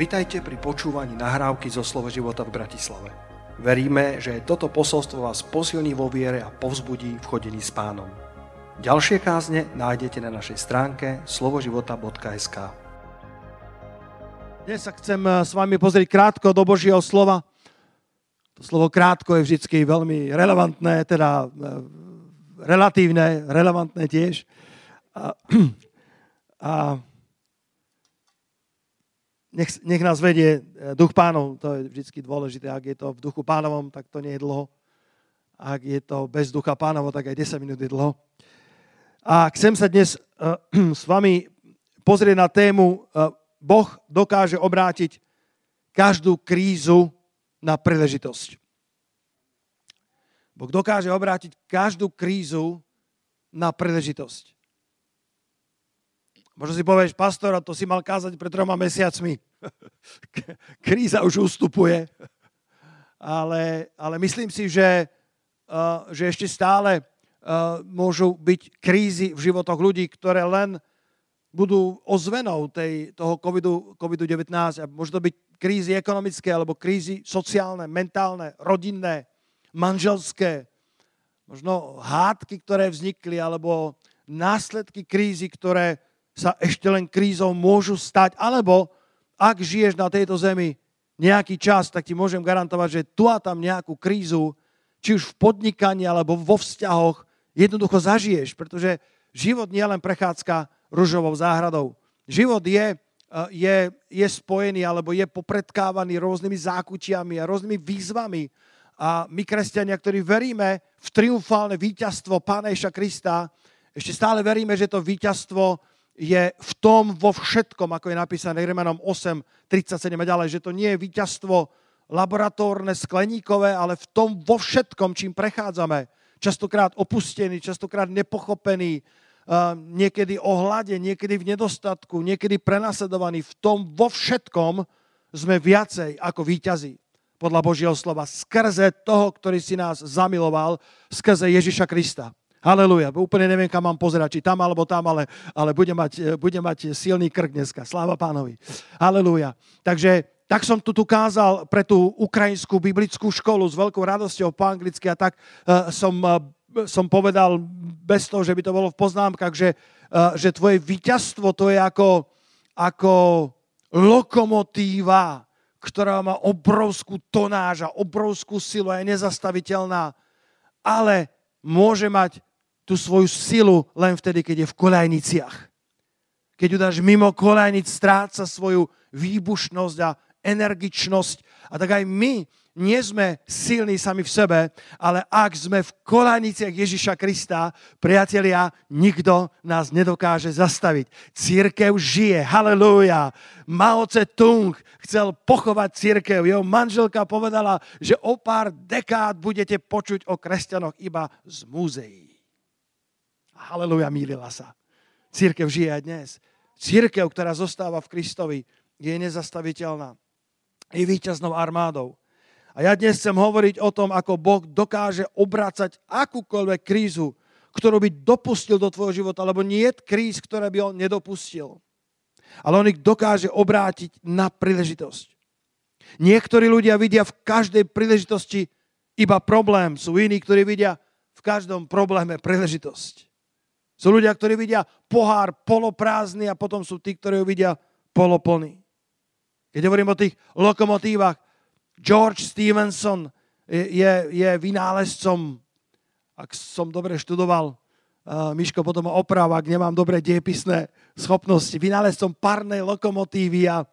Vitajte pri počúvaní nahrávky zo Slovo života v Bratislave. Veríme, že toto posolstvo vás posilní vo viere a povzbudí v chodení s pánom. Ďalšie kázne nájdete na našej stránke slovoživota.sk Dnes sa chcem eh, s vami pozrieť krátko do Božieho slova. To slovo krátko je vždy veľmi relevantné, teda eh, relatívne, relevantné tiež. A, a nech, nech nás vedie e, duch pánov, to je vždy dôležité. Ak je to v duchu pánovom, tak to nie je dlho. Ak je to bez ducha pánovo, tak aj 10 minút je dlho. A chcem sa dnes uh, s vami pozrieť na tému uh, Boh dokáže obrátiť každú krízu na príležitosť. Boh dokáže obrátiť každú krízu na príležitosť. Možno si povieš, pastor, to si mal kázať pred troma mesiacmi. Kríza už ustupuje. Ale, ale myslím si, že, uh, že ešte stále uh, môžu byť krízy v životoch ľudí, ktoré len budú ozvenou tej, toho COVID-19. COVID-19. A môžu to byť krízy ekonomické, alebo krízy sociálne, mentálne, rodinné, manželské. Možno hádky, ktoré vznikli, alebo následky krízy, ktoré sa ešte len krízou môžu stať, alebo ak žiješ na tejto zemi nejaký čas, tak ti môžem garantovať, že tu a tam nejakú krízu, či už v podnikaní alebo vo vzťahoch, jednoducho zažiješ, pretože život nie je len prechádzka ružovou záhradou. Život je, eh, je, je spojený alebo je popredkávaný rôznymi zákutiami a rôznymi výzvami. A my, kresťania, ktorí veríme v triumfálne víťazstvo Pána Ježa Krista, ešte stále veríme, že to víťazstvo je v tom vo všetkom, ako je napísané Rímanom 8, 37 a ďalej, že to nie je víťazstvo laboratórne, skleníkové, ale v tom vo všetkom, čím prechádzame. Častokrát opustený, častokrát nepochopený, niekedy ohľade, niekedy v nedostatku, niekedy prenasledovaný. V tom vo všetkom sme viacej ako víťazí podľa Božieho slova. Skrze toho, ktorý si nás zamiloval, skrze Ježiša Krista. Haleluja. Úplne neviem, kam mám pozerať, či tam alebo tam, ale, ale budem, mať, budem mať silný krk dneska. Sláva pánovi. Haleluja. Takže tak som tu, kázal pre tú ukrajinskú biblickú školu s veľkou radosťou po anglicky a tak uh, som, uh, som povedal bez toho, že by to bolo v poznámkach, že, že tvoje víťazstvo to je ako, ako lokomotíva, ktorá má obrovskú tonáž a obrovskú silu a je nezastaviteľná, ale môže mať tú svoju silu len vtedy, keď je v kolajniciach. Keď ju dáš mimo kolajnic, stráca svoju výbušnosť a energičnosť. A tak aj my nie sme silní sami v sebe, ale ak sme v kolaniciach Ježiša Krista, priatelia, nikto nás nedokáže zastaviť. Církev žije, halleluja. Mao Tse Tung chcel pochovať církev. Jeho manželka povedala, že o pár dekád budete počuť o kresťanoch iba z múzeí. Haleluja, mýlila sa. Církev žije aj dnes. Církev, ktorá zostáva v Kristovi, je nezastaviteľná. Je víťaznou armádou. A ja dnes chcem hovoriť o tom, ako Boh dokáže obrácať akúkoľvek krízu, ktorú by dopustil do tvojho života, lebo nie je kríz, ktoré by on nedopustil. Ale on ich dokáže obrátiť na príležitosť. Niektorí ľudia vidia v každej príležitosti iba problém. Sú iní, ktorí vidia v každom probléme príležitosť. Sú ľudia, ktorí vidia pohár poloprázdny a potom sú tí, ktorí ho vidia poloplný. Keď hovorím o tých lokomotívach, George Stevenson je, je vynálezcom, ak som dobre študoval, uh, Miško potom oprava, ak nemám dobre diepisné schopnosti, vynálezcom parnej lokomotívy a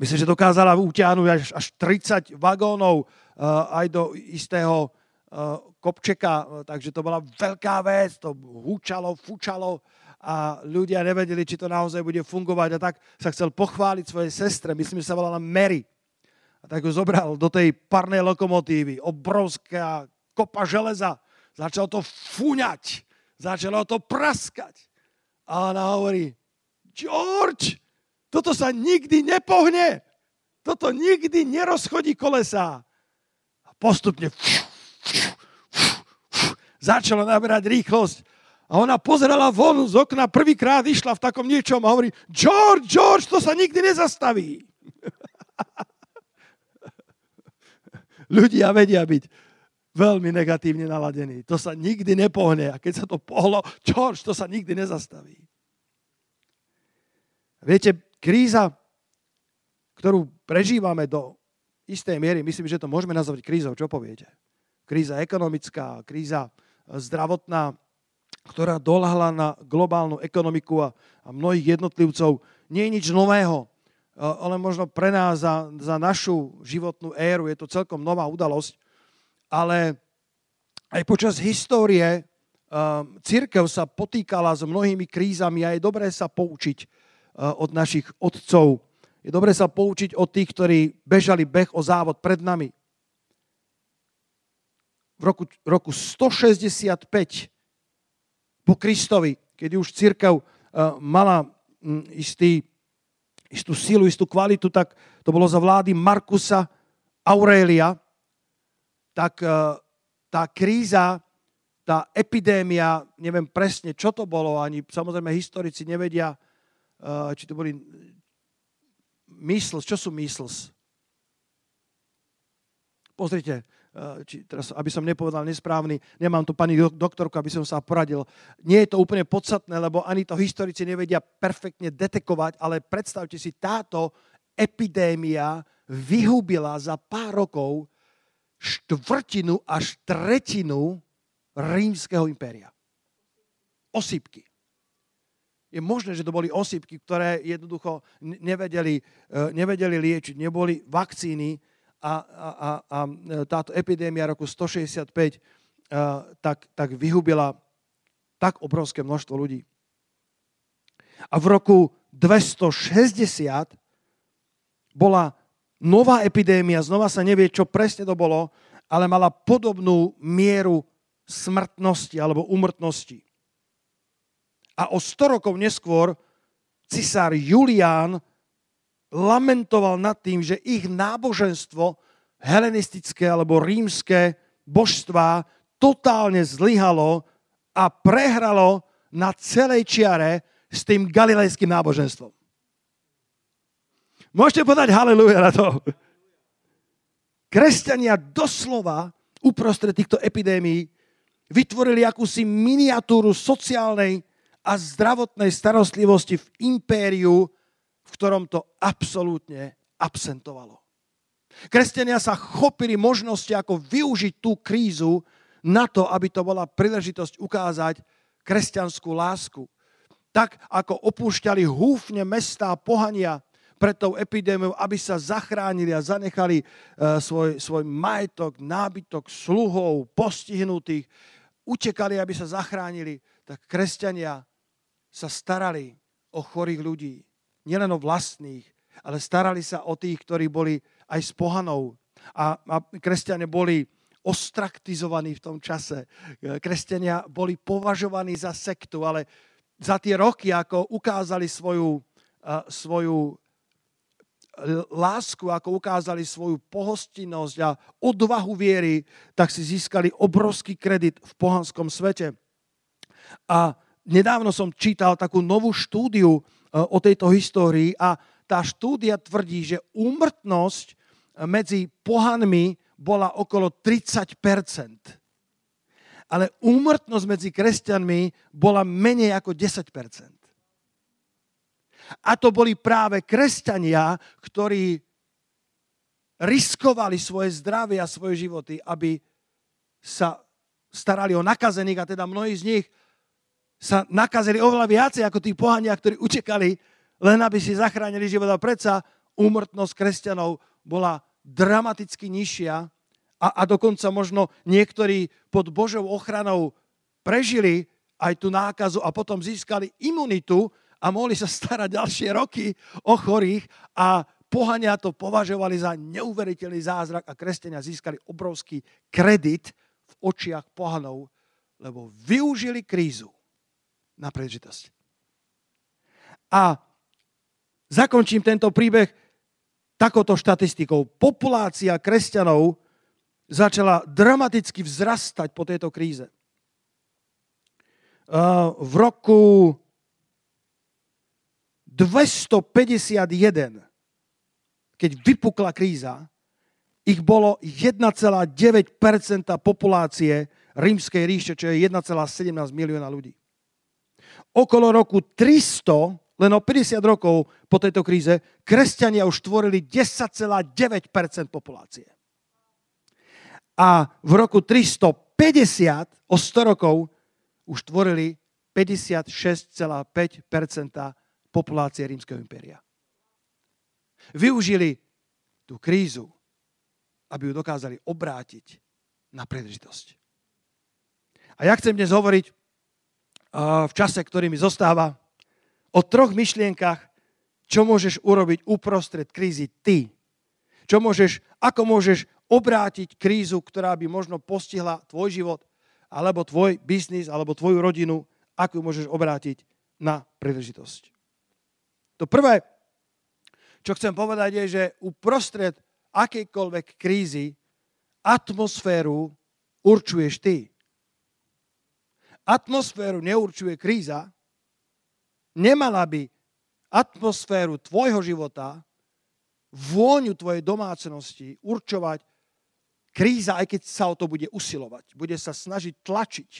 myslím, že dokázala utiahnuť až, až 30 vagónov uh, aj do istého uh, kopčeka, takže to bola veľká vec, to húčalo, fučalo a ľudia nevedeli, či to naozaj bude fungovať a tak sa chcel pochváliť svojej sestre, myslím, že sa volala Mary. A tak ju zobral do tej parnej lokomotívy, obrovská kopa železa, začal to fúňať, začalo to praskať. A ona hovorí, George, toto sa nikdy nepohne, toto nikdy nerozchodí kolesa. A postupne začalo naberať rýchlosť A ona pozerala von z okna, prvýkrát išla v takom niečom a hovorí, George, George, to sa nikdy nezastaví. Ľudia vedia byť veľmi negatívne naladení. To sa nikdy nepohne. A keď sa to pohlo, George, to sa nikdy nezastaví. Viete, kríza, ktorú prežívame do istej miery, myslím, že to môžeme nazvať krízou. Čo poviete? Kríza ekonomická, kríza zdravotná, ktorá dolahla na globálnu ekonomiku a, a mnohých jednotlivcov, nie je nič nového, ale možno pre nás za, za našu životnú éru je to celkom nová udalosť, ale aj počas histórie um, církev sa potýkala s mnohými krízami a je dobré sa poučiť uh, od našich otcov. Je dobré sa poučiť od tých, ktorí bežali beh o závod pred nami. V roku, roku 165 po Kristovi, keď už církev uh, mala um, istý, istú silu, istú kvalitu, tak to bolo za vlády Markusa Aurelia, tak uh, tá kríza, tá epidémia, neviem presne, čo to bolo, ani samozrejme historici nevedia, eh, či to boli mysls, čo sú mysls? Pozrite, eh, či teraz, aby som nepovedal nesprávny, nemám tu pani doktorku, aby som sa poradil. Nie je to úplne podstatné, lebo ani to historici nevedia perfektne detekovať, ale predstavte si, táto epidémia vyhubila za pár rokov štvrtinu až tretinu rímskeho impéria. Osýpky. Je možné, že to boli osýpky, ktoré jednoducho nevedeli, e, nevedeli liečiť, neboli vakcíny a, a, a, a táto epidémia roku 165 e, tak, tak vyhubila tak obrovské množstvo ľudí. A v roku 260 bola nová epidémia, znova sa nevie, čo presne to bolo, ale mala podobnú mieru smrtnosti alebo umrtnosti. A o 100 rokov neskôr cisár Julián lamentoval nad tým, že ich náboženstvo, helenistické alebo rímske božstvá, totálne zlyhalo a prehralo na celej čiare s tým galilejským náboženstvom. Môžete povedať haleluja na to. Kresťania doslova uprostred týchto epidémií vytvorili akúsi miniatúru sociálnej a zdravotnej starostlivosti v impériu, v ktorom to absolútne absentovalo. Kresťania sa chopili možnosti, ako využiť tú krízu na to, aby to bola príležitosť ukázať kresťanskú lásku. Tak, ako opúšťali húfne mestá pohania pred tou epidémiou, aby sa zachránili a zanechali uh, svoj, svoj majetok, nábytok, sluhov, postihnutých, utekali, aby sa zachránili, tak kresťania sa starali o chorých ľudí. Nielen o vlastných, ale starali sa o tých, ktorí boli aj s pohanou. A, a kresťania boli ostraktizovaní v tom čase. Kresťania boli považovaní za sektu, ale za tie roky, ako ukázali svoju, svoju lásku, ako ukázali svoju pohostinnosť a odvahu viery, tak si získali obrovský kredit v pohanskom svete. A nedávno som čítal takú novú štúdiu e, o tejto histórii a tá štúdia tvrdí, že úmrtnosť medzi pohanmi bola okolo 30% ale úmrtnosť medzi kresťanmi bola menej ako 10% a to boli práve kresťania, ktorí riskovali svoje zdravie a svoje životy, aby sa starali o nakazených a teda mnohí z nich sa nakazili oveľa viacej ako tí pohania, ktorí utekali, len aby si zachránili život. A predsa úmrtnosť kresťanov bola dramaticky nižšia a, a dokonca možno niektorí pod Božou ochranou prežili aj tú nákazu a potom získali imunitu a mohli sa starať ďalšie roky o chorých a pohania to považovali za neuveriteľný zázrak a kresťania získali obrovský kredit v očiach pohanov, lebo využili krízu na príležitosť. A zakončím tento príbeh takouto štatistikou. Populácia kresťanov začala dramaticky vzrastať po tejto kríze. v roku 251, keď vypukla kríza, ich bolo 1,9% populácie rímskej ríše, čo je 1,17 milióna ľudí. Okolo roku 300, len o 50 rokov po tejto kríze, kresťania už tvorili 10,9% populácie. A v roku 350, o 100 rokov, už tvorili 56,5% populácie rímskeho impéria. Využili tú krízu, aby ju dokázali obrátiť na príležitosť. A ja chcem dnes hovoriť v čase, ktorý mi zostáva, o troch myšlienkach, čo môžeš urobiť uprostred krízy ty. Čo môžeš, ako môžeš obrátiť krízu, ktorá by možno postihla tvoj život, alebo tvoj biznis, alebo tvoju rodinu, ako ju môžeš obrátiť na príležitosť. To prvé, čo chcem povedať, je, že uprostred akejkoľvek krízy atmosféru určuješ ty. Atmosféru neurčuje kríza, nemala by atmosféru tvojho života, vôňu tvojej domácnosti určovať kríza, aj keď sa o to bude usilovať. Bude sa snažiť tlačiť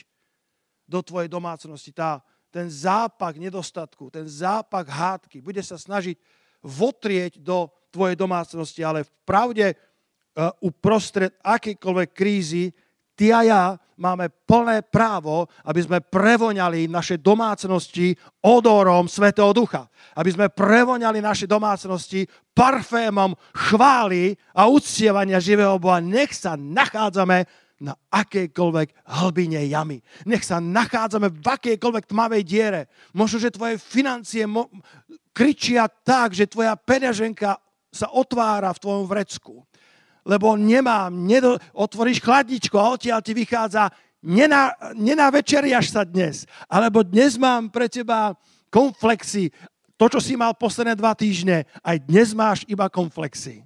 do tvojej domácnosti. Tá, ten zápak nedostatku, ten zápak hádky, bude sa snažiť votrieť do tvojej domácnosti, ale v pravde uh, uprostred akýkoľvek krízy ty a ja máme plné právo, aby sme prevoňali naše domácnosti odorom Svetého Ducha. Aby sme prevoňali naše domácnosti parfémom chvály a uctievania živého Boha. Nech sa nachádzame na akejkoľvek hlbine jamy. Nech sa nachádzame v akejkoľvek tmavej diere. Možno, že tvoje financie mo- kričia tak, že tvoja peňaženka sa otvára v tvojom vrecku. Lebo nemám, nedo- otvoríš chladničko a odtiaľ ti vychádza nená, nenávečeriaš sa dnes. Alebo dnes mám pre teba komplexy. To, čo si mal posledné dva týždne, aj dnes máš iba komplexy.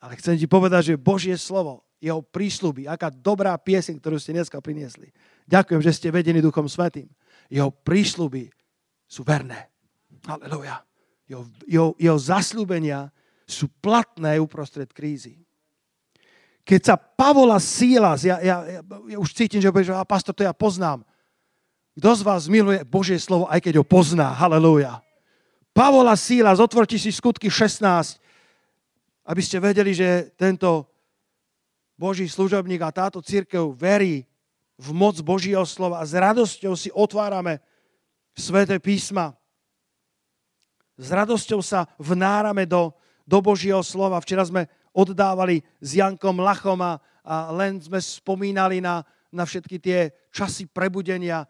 Ale chcem ti povedať, že Božie slovo jeho prísľuby, aká dobrá pieseň, ktorú ste dneska priniesli. Ďakujem, že ste vedení Duchom Svetým. Jeho prísľuby sú verné. Halleluja. Jeho, jeho, jeho zasľúbenia sú platné uprostred krízy. Keď sa Pavola Sílas, ja, ja, ja, ja už cítim, že že pastor, to ja poznám. Kto z vás miluje Božie slovo, aj keď ho pozná? Halleluja. Pavola Sílas, otvorte si skutky 16, aby ste vedeli, že tento Boží služobník a táto církev verí v moc Božieho slova a s radosťou si otvárame Sveté písma. S radosťou sa vnárame do, do Božieho slova. Včera sme oddávali s Jankom Lachom a, len sme spomínali na, na všetky tie časy prebudenia.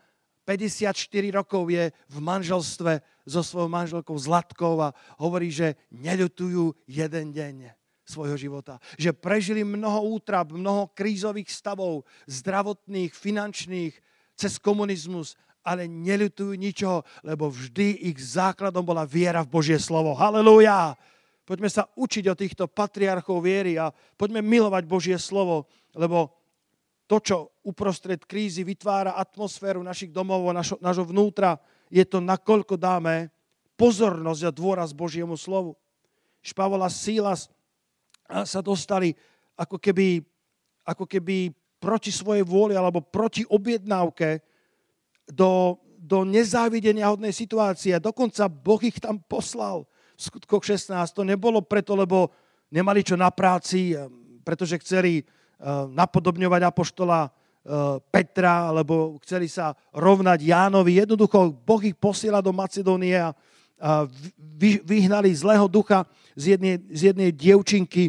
54 rokov je v manželstve so svojou manželkou Zlatkou a hovorí, že neľutujú jeden deň svojho života. Že prežili mnoho útrap, mnoho krízových stavov, zdravotných, finančných, cez komunizmus, ale neľutujú ničoho, lebo vždy ich základom bola viera v Božie slovo. Halelúja! Poďme sa učiť o týchto patriarchov viery a poďme milovať Božie slovo, lebo to, čo uprostred krízy vytvára atmosféru našich domov našo, našho vnútra, je to, nakoľko dáme pozornosť a dôraz Božiemu slovu. Špavola Sílas sa dostali ako keby, ako keby proti svojej vôli alebo proti objednávke do, do nezávidenia hodnej situácie. Dokonca Boh ich tam poslal v skutkoch 16. To nebolo preto, lebo nemali čo na práci, eh, pretože chceli eh, napodobňovať apoštola eh, Petra, alebo chceli sa rovnať Jánovi. Jednoducho Boh ich posiela do Macedónie a vyhnali zlého ducha z jednej, z jednej dievčinky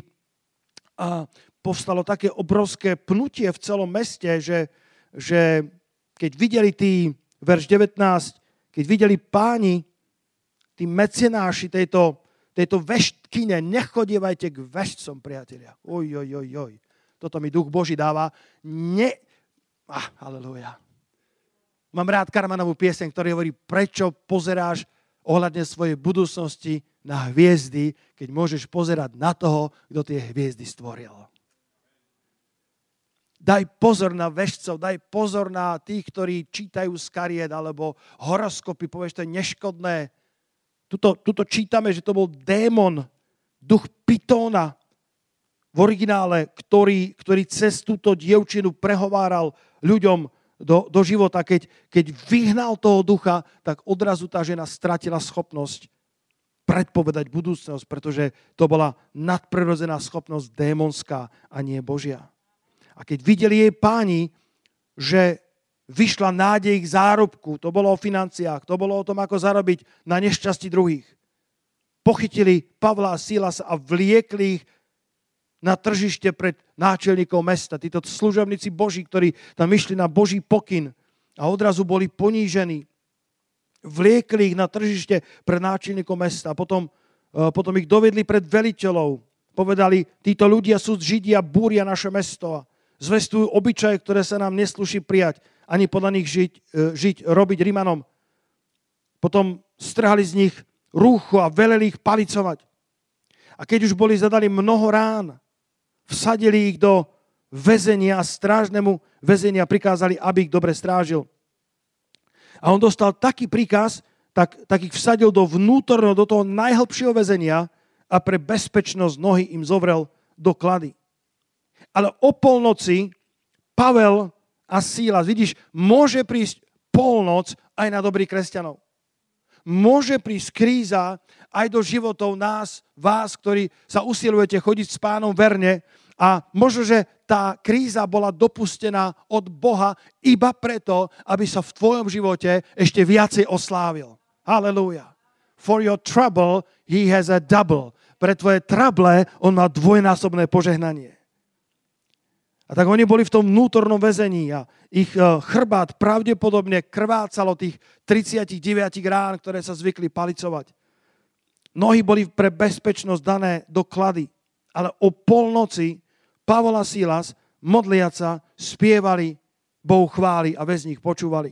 a povstalo také obrovské pnutie v celom meste, že, že keď videli tí, verš 19, keď videli páni, tí mecenáši tejto, tejto veštkine, nechodievajte k veštcom, priatelia. Oj, oj, oj, oj. Toto mi duch Boží dáva. Ne... Ah, aleluja. Mám rád Karmanovú pieseň, ktorý hovorí, prečo pozeráš ohľadne svojej budúcnosti na hviezdy, keď môžeš pozerať na toho, kto tie hviezdy stvoril. daj pozor na vešcov, daj pozor na tých, ktorí čítajú z kariet alebo horoskopy, povieš, to je neškodné. Tuto, tuto čítame, že to bol démon, duch Pitóna v originále, ktorý, ktorý cez túto dievčinu prehováral ľuďom do, do života. Keď, keď vyhnal toho ducha, tak odrazu tá žena stratila schopnosť predpovedať budúcnosť, pretože to bola nadprirodzená schopnosť démonská a nie Božia. A keď videli jej páni, že vyšla nádej k zárobku, to bolo o financiách, to bolo o tom, ako zarobiť na nešťastí druhých. Pochytili Pavla a Silasa a vliekli ich na tržište pred náčelníkov mesta. Títo služobníci Boží, ktorí tam išli na Boží pokyn a odrazu boli ponížení vliekli ich na tržište pred náčelníkom mesta. Potom, e, potom ich dovedli pred veliteľov. Povedali, títo ľudia sú Židia, búria naše mesto zvestujú obyčaje, ktoré sa nám nesluší prijať, ani podľa nich žiť, e, žiť robiť Rimanom. Potom strhali z nich rúcho a veleli ich palicovať. A keď už boli zadali mnoho rán, vsadili ich do väzenia, strážnemu väzenia prikázali, aby ich dobre strážil. A on dostal taký príkaz, tak, tak ich vsadil do vnútorného, do toho najhlbšieho väzenia a pre bezpečnosť nohy im zovrel do klady. Ale o polnoci Pavel a Sílas, vidíš, môže prísť polnoc aj na dobrých kresťanov. Môže prísť kríza aj do životov nás, vás, ktorí sa usilujete chodiť s pánom verne a možno, že tá kríza bola dopustená od Boha iba preto, aby sa v tvojom živote ešte viacej oslávil. Halleluja. For your trouble he has a double. Pre tvoje trable on má dvojnásobné požehnanie. A tak oni boli v tom vnútornom väzení a ich e, chrbát pravdepodobne krvácalo tých 39 rán, ktoré sa zvykli palicovať. Nohy boli pre bezpečnosť dané do klady, ale o polnoci Pavol a modliaca, spievali, Bohu chváli a väzni ich počúvali.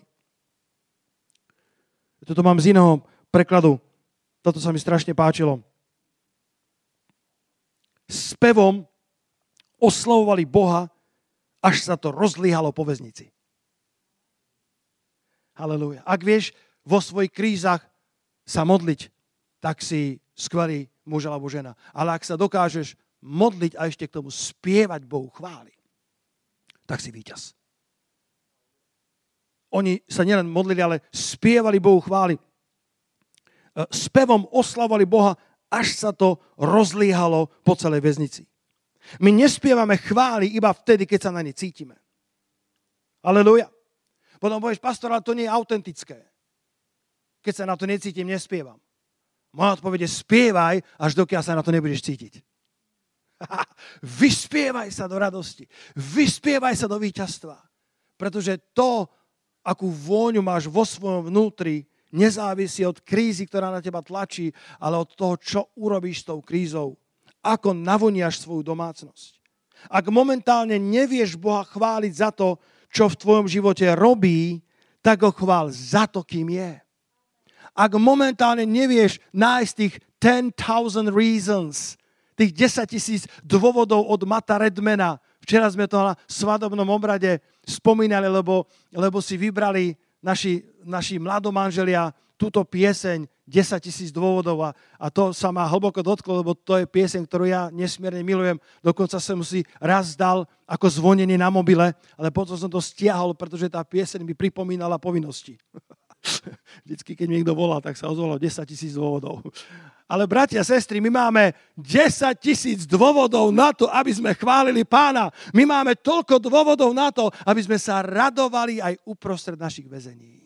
Toto mám z iného prekladu. Toto sa mi strašne páčilo. Spevom oslovovali Boha, až sa to rozlíhalo po väznici. Halelúja. Ak vieš vo svojich krízach sa modliť, tak si skvelý muž alebo žena. Ale ak sa dokážeš modliť a ešte k tomu spievať Bohu chváli, tak si víťaz. Oni sa nielen modlili, ale spievali Bohu chváli. E, spevom oslavovali Boha, až sa to rozlíhalo po celej väznici. My nespievame chváli iba vtedy, keď sa na ne cítime. Aleluja. Potom povieš, pastor, ale to nie je autentické. Keď sa na to necítim, nespievam. Moja odpoveď je, spievaj, až dokiaľ sa na to nebudeš cítiť. Vyspievaj sa do radosti. Vyspievaj sa do víťazstva. Pretože to, akú vôňu máš vo svojom vnútri, nezávisí od krízy, ktorá na teba tlačí, ale od toho, čo urobíš s tou krízou. Ako navoniaš svoju domácnosť. Ak momentálne nevieš Boha chváliť za to, čo v tvojom živote robí, tak ho chvál za to, kým je. Ak momentálne nevieš nájsť tých 10,000 reasons, tých 10 tisíc dôvodov od Mata Redmana. Včera sme to na svadobnom obrade spomínali, lebo, lebo si vybrali naši, naši mladomanželia túto pieseň 10 tisíc dôvodov a, a to sa ma hlboko dotklo, lebo to je pieseň, ktorú ja nesmierne milujem. Dokonca som si raz dal ako zvonenie na mobile, ale potom som to stiahol, pretože tá pieseň mi pripomínala povinnosti. Vždycky, keď mi niekto volal, tak sa ozvalo 10 tisíc dôvodov. Ale bratia, sestry, my máme 10 tisíc dôvodov na to, aby sme chválili pána. My máme toľko dôvodov na to, aby sme sa radovali aj uprostred našich väzení.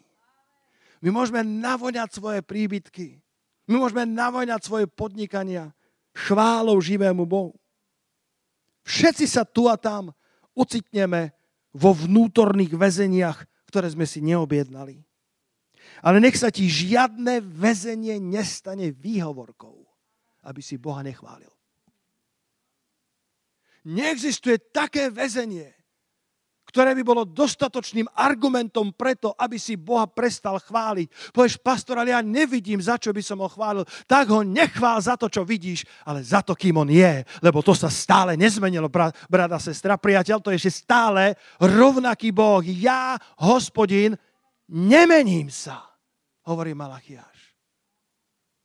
My môžeme navoňať svoje príbytky. My môžeme navoňať svoje podnikania chválou živému Bohu. Všetci sa tu a tam ocitneme vo vnútorných väzeniach, ktoré sme si neobjednali. Ale nech sa ti žiadne väzenie nestane výhovorkou, aby si Boha nechválil. Neexistuje také väzenie, ktoré by bolo dostatočným argumentom preto, aby si Boha prestal chváliť. Povieš, pastor, ale ja nevidím, za čo by som ho chválil. Tak ho nechvál za to, čo vidíš, ale za to, kým on je. Lebo to sa stále nezmenilo, brada, sestra, priateľ. To je ešte stále rovnaký Boh. Ja, hospodin, nemením sa, hovorí Malachiáš.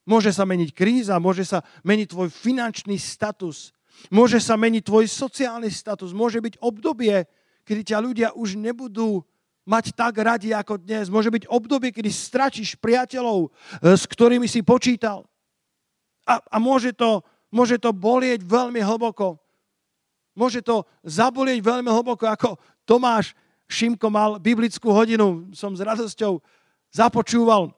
Môže sa meniť kríza, môže sa meniť tvoj finančný status, môže sa meniť tvoj sociálny status, môže byť obdobie, kedy ťa ľudia už nebudú mať tak radi ako dnes. Môže byť obdobie, kedy stračíš priateľov, e, s ktorými si počítal. A, a môže, to, môže to bolieť veľmi hlboko. Môže to zabolieť veľmi hlboko, ako Tomáš Šimko mal biblickú hodinu, som s radosťou započúval.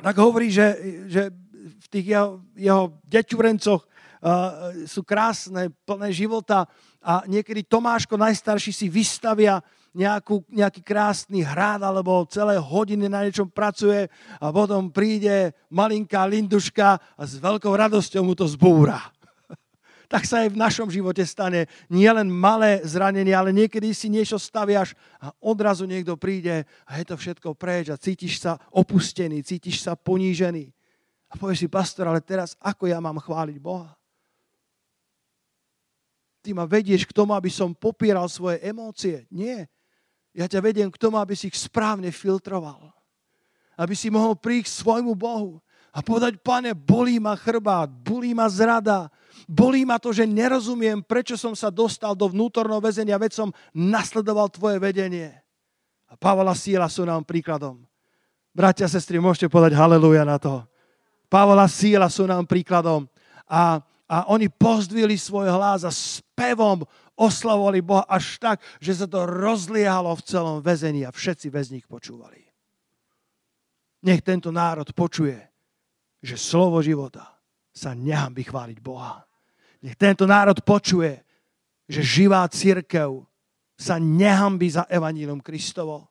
Tak hovorí, že, že v tých jeho, jeho deťurencoch uh, sú krásne, plné života a niekedy Tomáško najstarší si vystavia nejakú, nejaký krásny hrad alebo celé hodiny na niečom pracuje a potom príde malinká Linduška a s veľkou radosťou mu to zbúra. tak sa aj v našom živote stane nielen malé zranenie, ale niekedy si niečo staviaš a odrazu niekto príde a je to všetko preč a cítiš sa opustený, cítiš sa ponížený. A povieš si, pastor, ale teraz ako ja mám chváliť Boha? Ty ma vedieš k tomu, aby som popieral svoje emócie. Nie. Ja ťa vediem k tomu, aby si ich správne filtroval. Aby si mohol prísť svojmu Bohu a povedať, pane, bolí ma chrbát, bolí ma zrada, bolí ma to, že nerozumiem, prečo som sa dostal do vnútorného väzenia, veď som nasledoval tvoje vedenie. A Pavla Síla sú nám príkladom. Bratia a sestry, môžete povedať haleluja na to. Pavla Síla sú nám príkladom. A a oni pozdvili svoj hlas a spevom oslavovali Boha až tak, že sa to rozliehalo v celom väzení a všetci väzník počúvali. Nech tento národ počuje, že slovo života sa nehambi chváliť Boha. Nech tento národ počuje, že živá církev sa nehambi za evanílom Kristovo.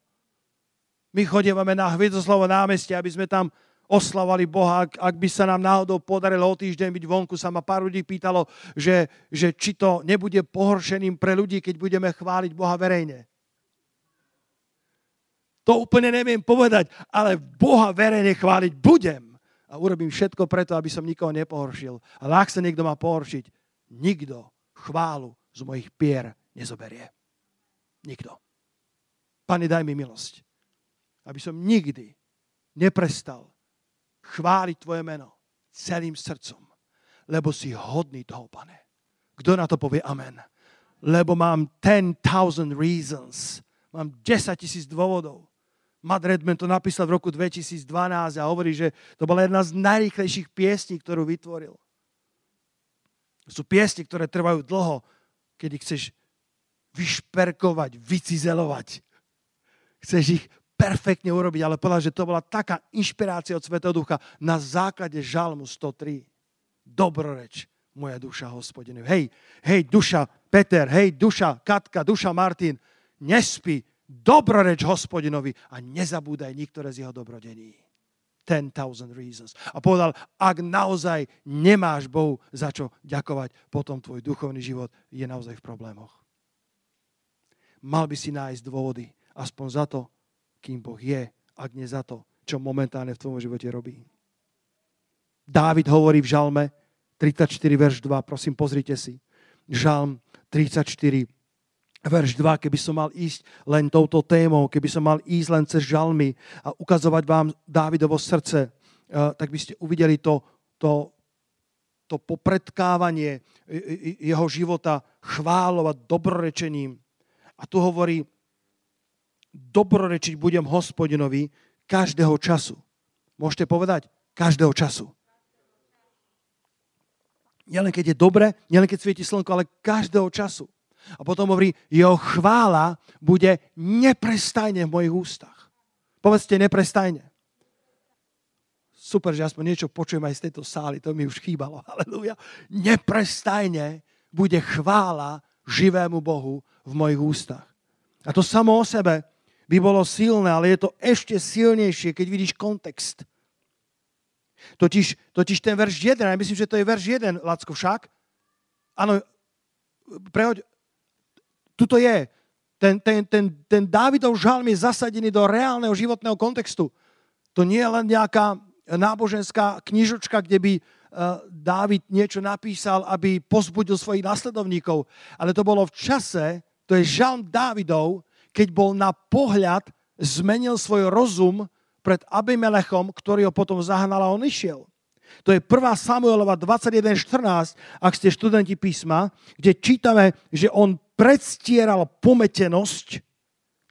My chodívame na Hviezdoslovo námestie, aby sme tam oslavali Boha. Ak, ak by sa nám náhodou podarilo o týždeň byť vonku, sa ma pár ľudí pýtalo, že, že či to nebude pohoršeným pre ľudí, keď budeme chváliť Boha verejne. To úplne neviem povedať, ale Boha verejne chváliť budem. A urobím všetko preto, aby som nikoho nepohoršil. Ale ak sa niekto má pohoršiť, nikto chválu z mojich pier nezoberie. Nikto. Pane, daj mi milosť, aby som nikdy neprestal chváliť Tvoje meno celým srdcom, lebo si hodný toho, pane. Kto na to povie amen? Lebo mám 10,000 reasons. Mám 10 tisíc dôvodov. Matt Redman to napísal v roku 2012 a hovorí, že to bola jedna z najrýchlejších piesní, ktorú vytvoril. Sú piesni, ktoré trvajú dlho, kedy chceš vyšperkovať, vycizelovať. Chceš ich perfektne urobiť, ale povedal, že to bola taká inšpirácia od Svetého Ducha na základe Žalmu 103. Dobroreč, moja duša hospodinu. Hej, hej, duša Peter, hej, duša Katka, duša Martin, nespí, dobroreč hospodinovi a nezabúdaj niektoré z jeho dobrodení. 10,000 reasons. A povedal, ak naozaj nemáš Bohu za čo ďakovať, potom tvoj duchovný život je naozaj v problémoch. Mal by si nájsť dôvody, aspoň za to, kým Boh je, ak nie za to, čo momentálne v tvojom živote robí. Dávid hovorí v Žalme 34, verš 2, prosím, pozrite si. Žalm 34, verš 2, keby som mal ísť len touto témou, keby som mal ísť len cez žalmy a ukazovať vám Dávidovo srdce, eh, tak by ste uvideli to, to, to popredkávanie jeho života chválov dobrorečením. A tu hovorí, dobrorečiť budem hospodinovi každého času. Môžete povedať? Každého času. Nielen keď je dobre, nielen keď svieti slnko, ale každého času. A potom hovorí, jeho chvála bude neprestajne v mojich ústach. Povedzte neprestajne. Super, že aspoň niečo počujem aj z tejto sály, to mi už chýbalo. Aleluja. Neprestajne bude chvála živému Bohu v mojich ústach. A to samo o sebe by bolo silné, ale je to ešte silnejšie, keď vidíš kontext. Totiž, totiž ten verš 1, ja myslím, že to je verš 1, Lacko, však? Áno, prehoď, tuto je. Ten, ten, ten, ten Dávidov žalm je zasadený do reálneho životného kontextu. To nie je len nejaká náboženská knižočka, kde by uh, Dávid niečo napísal, aby pozbudil svojich následovníkov. Ale to bolo v čase, to je žalm Dávidov, keď bol na pohľad, zmenil svoj rozum pred Abimelechom, ktorý ho potom zahnal a on išiel. To je 1. Samuelova 21.14, ak ste študenti písma, kde čítame, že on predstieral pometenosť,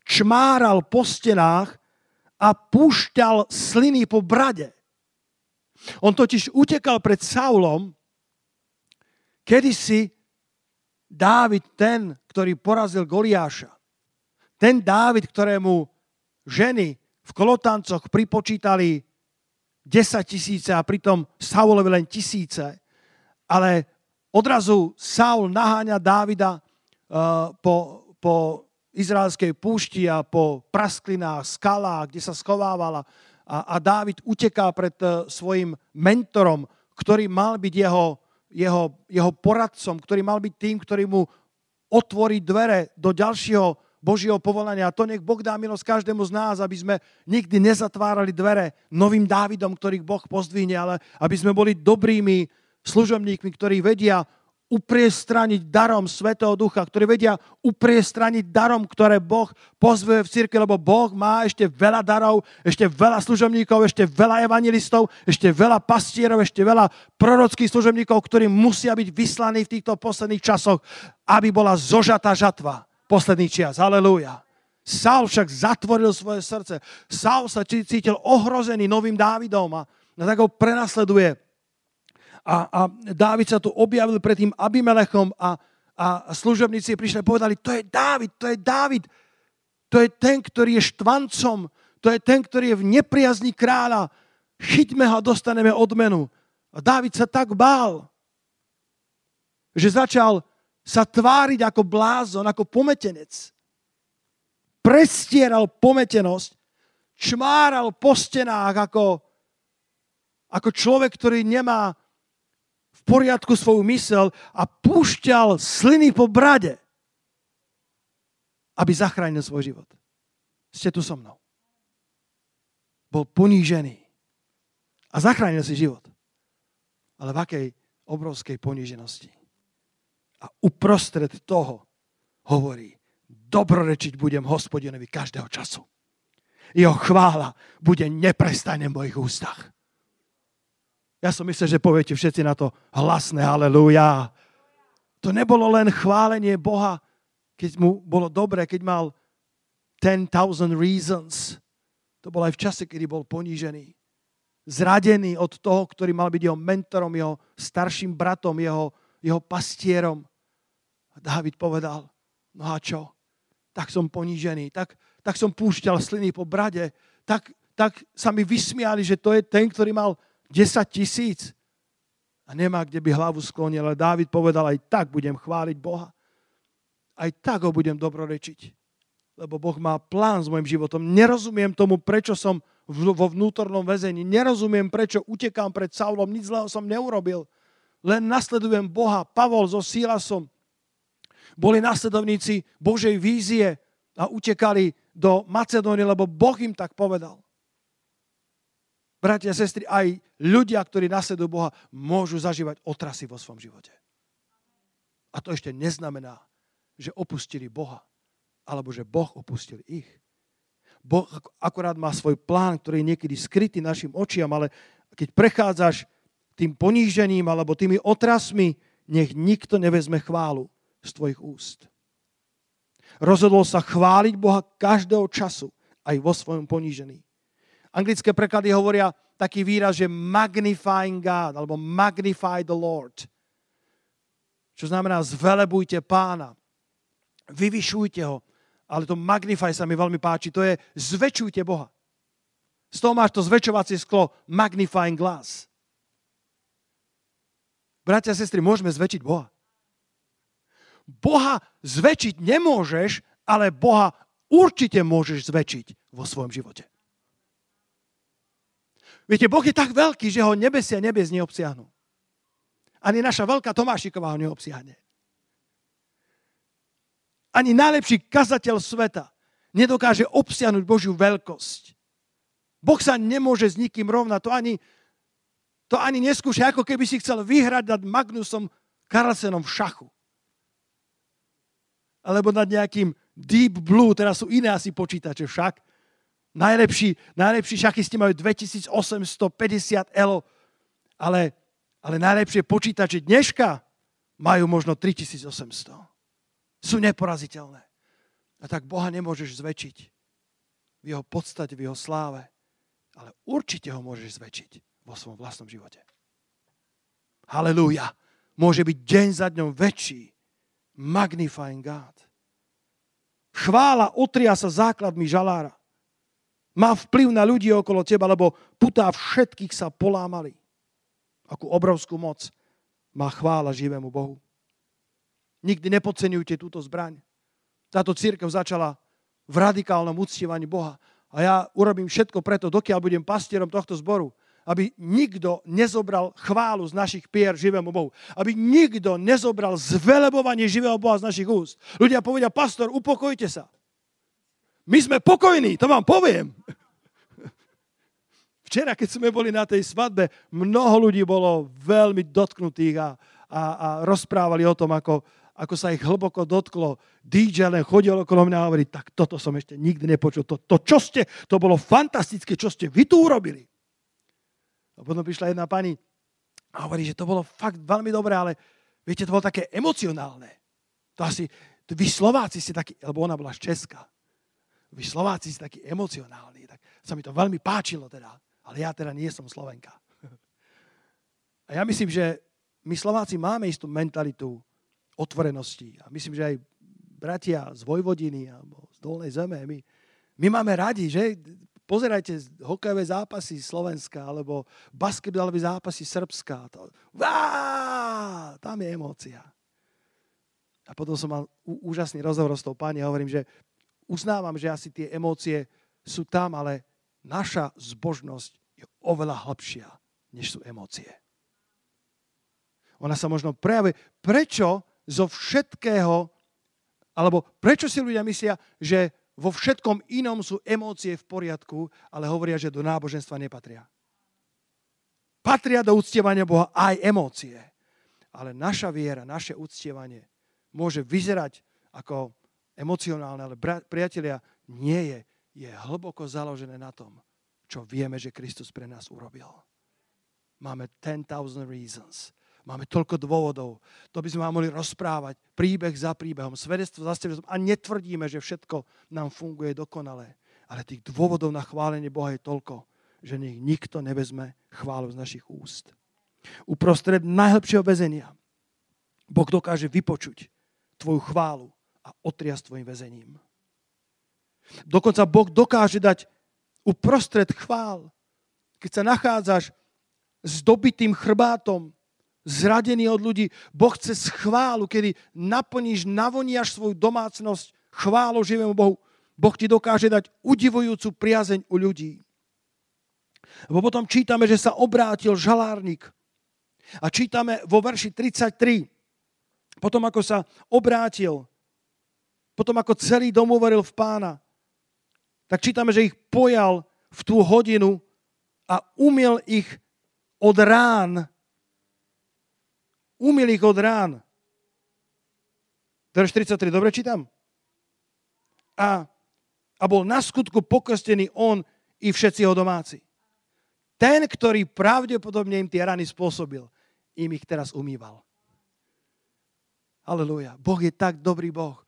čmáral po stenách a púšťal sliny po brade. On totiž utekal pred Saulom, kedysi Dávid ten, ktorý porazil Goliáša. Ten Dávid, ktorému ženy v kolotancoch pripočítali 10 tisíce a pritom Saulovi len tisíce. Ale odrazu Saul naháňa Dávida uh, po, po izraelskej púšti a po prasklinách, skalách, kde sa schovávala. A, a Dávid uteká pred uh, svojim mentorom, ktorý mal byť jeho, jeho, jeho poradcom, ktorý mal byť tým, ktorý mu otvorí dvere do ďalšieho Božieho povolania. A to nech Boh dá milosť každému z nás, aby sme nikdy nezatvárali dvere novým Dávidom, ktorých Boh pozdvihne, ale aby sme boli dobrými služobníkmi, ktorí vedia upriestraniť darom Svetého Ducha, ktorí vedia upriestraniť darom, ktoré Boh pozvuje v cirke, lebo Boh má ešte veľa darov, ešte veľa služobníkov, ešte veľa evangelistov, ešte veľa pastierov, ešte veľa prorockých služobníkov, ktorí musia byť vyslaní v týchto posledných časoch, aby bola zožatá žatva posledný čas. Halelúja. Saul však zatvoril svoje srdce. Saul sa cítil ohrozený novým Dávidom a tak ho prenasleduje. A, a Dávid sa tu objavil pred tým Abimelechom a, a služobníci prišli a povedali, to je Dávid, to je Dávid. To je ten, ktorý je štvancom. To je ten, ktorý je v nepriazni kráľa. Chyťme ho a dostaneme odmenu. A Dávid sa tak bál, že začal sa tváriť ako blázon, ako pometenec. Prestieral pometenosť, čmáral po stenách ako, ako človek, ktorý nemá v poriadku svoju mysel a púšťal sliny po brade, aby zachránil svoj život. Ste tu so mnou. Bol ponížený a zachránil si život. Ale v akej obrovskej poníženosti. A uprostred toho hovorí, dobrorečiť budem hospodinovi každého času. Jeho chvála bude neprestajne v mojich ústach. Ja som myslel, že poviete všetci na to hlasné halleluja. To nebolo len chválenie Boha, keď mu bolo dobre, keď mal 10,000 reasons. To bolo aj v čase, kedy bol ponížený. Zradený od toho, ktorý mal byť jeho mentorom, jeho starším bratom, jeho, jeho pastierom. A Dávid povedal, no a čo? Tak som ponížený, tak, tak som púšťal sliny po brade, tak, tak sa mi vysmiali, že to je ten, ktorý mal 10 tisíc a nemá kde by hlavu sklonil. Ale Dávid povedal, aj tak budem chváliť Boha. Aj tak ho budem dobrorečiť. Lebo Boh má plán s môjim životom. Nerozumiem tomu, prečo som vo vnútornom väzení. Nerozumiem, prečo utekám pred Saulom. Nič zlého som neurobil. Len nasledujem Boha. Pavol so Sílasom boli následovníci Božej vízie a utekali do Macedónie, lebo Boh im tak povedal. Bratia sestry, aj ľudia, ktorí nasledujú Boha, môžu zažívať otrasy vo svojom živote. A to ešte neznamená, že opustili Boha, alebo že Boh opustil ich. Boh akorát má svoj plán, ktorý je niekedy skrytý našim očiam, ale keď prechádzaš tým ponížením alebo tými otrasmi, nech nikto nevezme chválu z tvojich úst. Rozhodol sa chváliť Boha každého času, aj vo svojom ponížení. Anglické preklady hovoria taký výraz, že magnifying God, alebo magnify the Lord. Čo znamená zvelebujte pána. Vyvyšujte ho. Ale to magnify sa mi veľmi páči. To je zväčšujte Boha. Z toho máš to zväčšovacie sklo magnifying glass. Bratia a sestry, môžeme zväčšiť Boha. Boha zväčšiť nemôžeš, ale Boha určite môžeš zväčšiť vo svojom živote. Viete, Boh je tak veľký, že ho nebesia nebes neobsiahnu. Ani naša veľká Tomášiková ho neobsiahne. Ani najlepší kazateľ sveta nedokáže obsiahnuť Božiu veľkosť. Boh sa nemôže s nikým rovnať. To ani, to ani neskúša, ako keby si chcel vyhrať nad Magnusom Carlsenom v šachu. Alebo nad nejakým Deep Blue, teraz sú iné asi počítače však. Najlepší, najlepší šachisti majú 2850 elo, ale, ale najlepšie počítače dneška majú možno 3800. Sú neporaziteľné. A tak Boha nemôžeš zväčšiť v jeho podstate, v jeho sláve, ale určite ho môžeš zväčšiť vo svojom vlastnom živote. Halelúja. Môže byť deň za dňom väčší. Magnifying God. Chvála otria sa základmi žalára. Má vplyv na ľudí okolo teba, lebo putá všetkých sa polámali. Akú obrovskú moc má chvála živému Bohu. Nikdy nepodceňujte túto zbraň. Táto církev začala v radikálnom uctievaní Boha. A ja urobím všetko preto, dokiaľ budem pastierom tohto zboru, aby nikto nezobral chválu z našich pier živému Bohu. Aby nikto nezobral zvelebovanie živého Boha z našich úst. Ľudia povedia, pastor, upokojte sa. My sme pokojní, to vám poviem. Včera, keď sme boli na tej svadbe, mnoho ľudí bolo veľmi dotknutých a, a, a rozprávali o tom, ako, ako sa ich hlboko dotklo. DJ len chodil okolo mňa a hovorí, tak toto som ešte nikdy nepočul. To, to čo ste, to bolo fantastické, čo ste vy tu urobili. A potom prišla jedna pani a hovorí, že to bolo fakt veľmi dobré, ale viete, to bolo také emocionálne. To asi, vy Slováci ste takí, lebo ona bola z Česka vy Slováci ste takí emocionálni, tak sa mi to veľmi páčilo teda, ale ja teda nie som Slovenka. A ja myslím, že my Slováci máme istú mentalitu otvorenosti a myslím, že aj bratia z Vojvodiny alebo z Dolnej zeme, my, my máme radi, že pozerajte hokejové zápasy Slovenska alebo basketbalové zápasy Srbska. To, á, tam je emócia. A potom som mal úžasný rozhovor s tou pani a hovorím, že uznávam, že asi tie emócie sú tam, ale naša zbožnosť je oveľa hlbšia, než sú emócie. Ona sa možno prejavuje. Prečo zo všetkého, alebo prečo si ľudia myslia, že vo všetkom inom sú emócie v poriadku, ale hovoria, že do náboženstva nepatria. Patria do uctievania Boha aj emócie. Ale naša viera, naše uctievanie môže vyzerať ako emocionálne, ale priatelia, nie je. Je hlboko založené na tom, čo vieme, že Kristus pre nás urobil. Máme 10,000 reasons. Máme toľko dôvodov. To by sme vám mohli rozprávať príbeh za príbehom, svedectvo za svedectvom. A netvrdíme, že všetko nám funguje dokonale. Ale tých dôvodov na chválenie Boha je toľko, že nech nikto nevezme chválu z našich úst. Uprostred najhlbšieho väzenia Boh dokáže vypočuť tvoju chválu a otriasť tvojim väzením. Dokonca Boh dokáže dať uprostred chvál, keď sa nachádzaš s dobitým chrbátom, zradený od ľudí, Boh chce chválu, kedy naplníš, navoniaš svoju domácnosť chválou živému Bohu. Boh ti dokáže dať udivujúcu priazeň u ľudí. Lebo potom čítame, že sa obrátil žalárnik. A čítame vo verši 33, potom ako sa obrátil, potom ako celý dom uveril v pána, tak čítame, že ich pojal v tú hodinu a umiel ich od rán. Umiel ich od rán. Verš 43, dobre čítam? A, a bol na skutku pokrstený on i všetci jeho domáci. Ten, ktorý pravdepodobne im tie rany spôsobil, im ich teraz umýval. Aleluja. Boh je tak dobrý Boh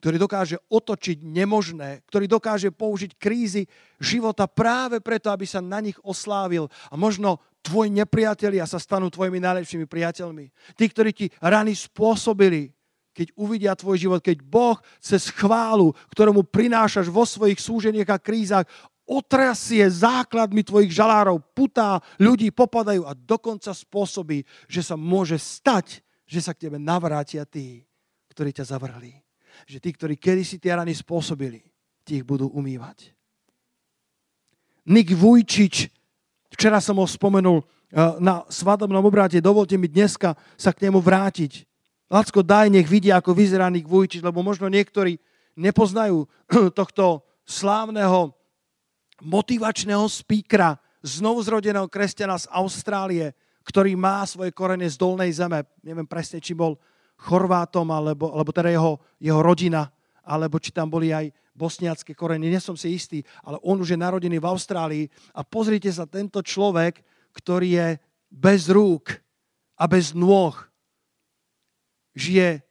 ktorý dokáže otočiť nemožné, ktorý dokáže použiť krízy života práve preto, aby sa na nich oslávil. A možno tvoji nepriatelia sa stanú tvojimi najlepšími priateľmi. Tí, ktorí ti rany spôsobili, keď uvidia tvoj život, keď Boh cez chválu, ktorému prinášaš vo svojich súženiach a krízach, otrasie základmi tvojich žalárov, putá, ľudí popadajú a dokonca spôsobí, že sa môže stať, že sa k tebe navrátia tí, ktorí ťa zavrhli že tí, ktorí kedysi tie rany spôsobili, tí ich budú umývať. Nik Vujčič, včera som ho spomenul eh, na svadobnom obráte, dovolte mi dneska sa k nemu vrátiť. Lacko, daj, nech vidia, ako vyzerá Nick Vujčič, lebo možno niektorí nepoznajú tohto slávneho motivačného spíkra, znovuzrodeného kresťana z Austrálie, ktorý má svoje korene z dolnej zeme. Neviem presne, či bol Chorvátom, alebo, alebo teda jeho, jeho rodina, alebo či tam boli aj bosniacké korene. Nie som si istý, ale on už je narodený v Austrálii. A pozrite sa, tento človek, ktorý je bez rúk a bez nôh, žije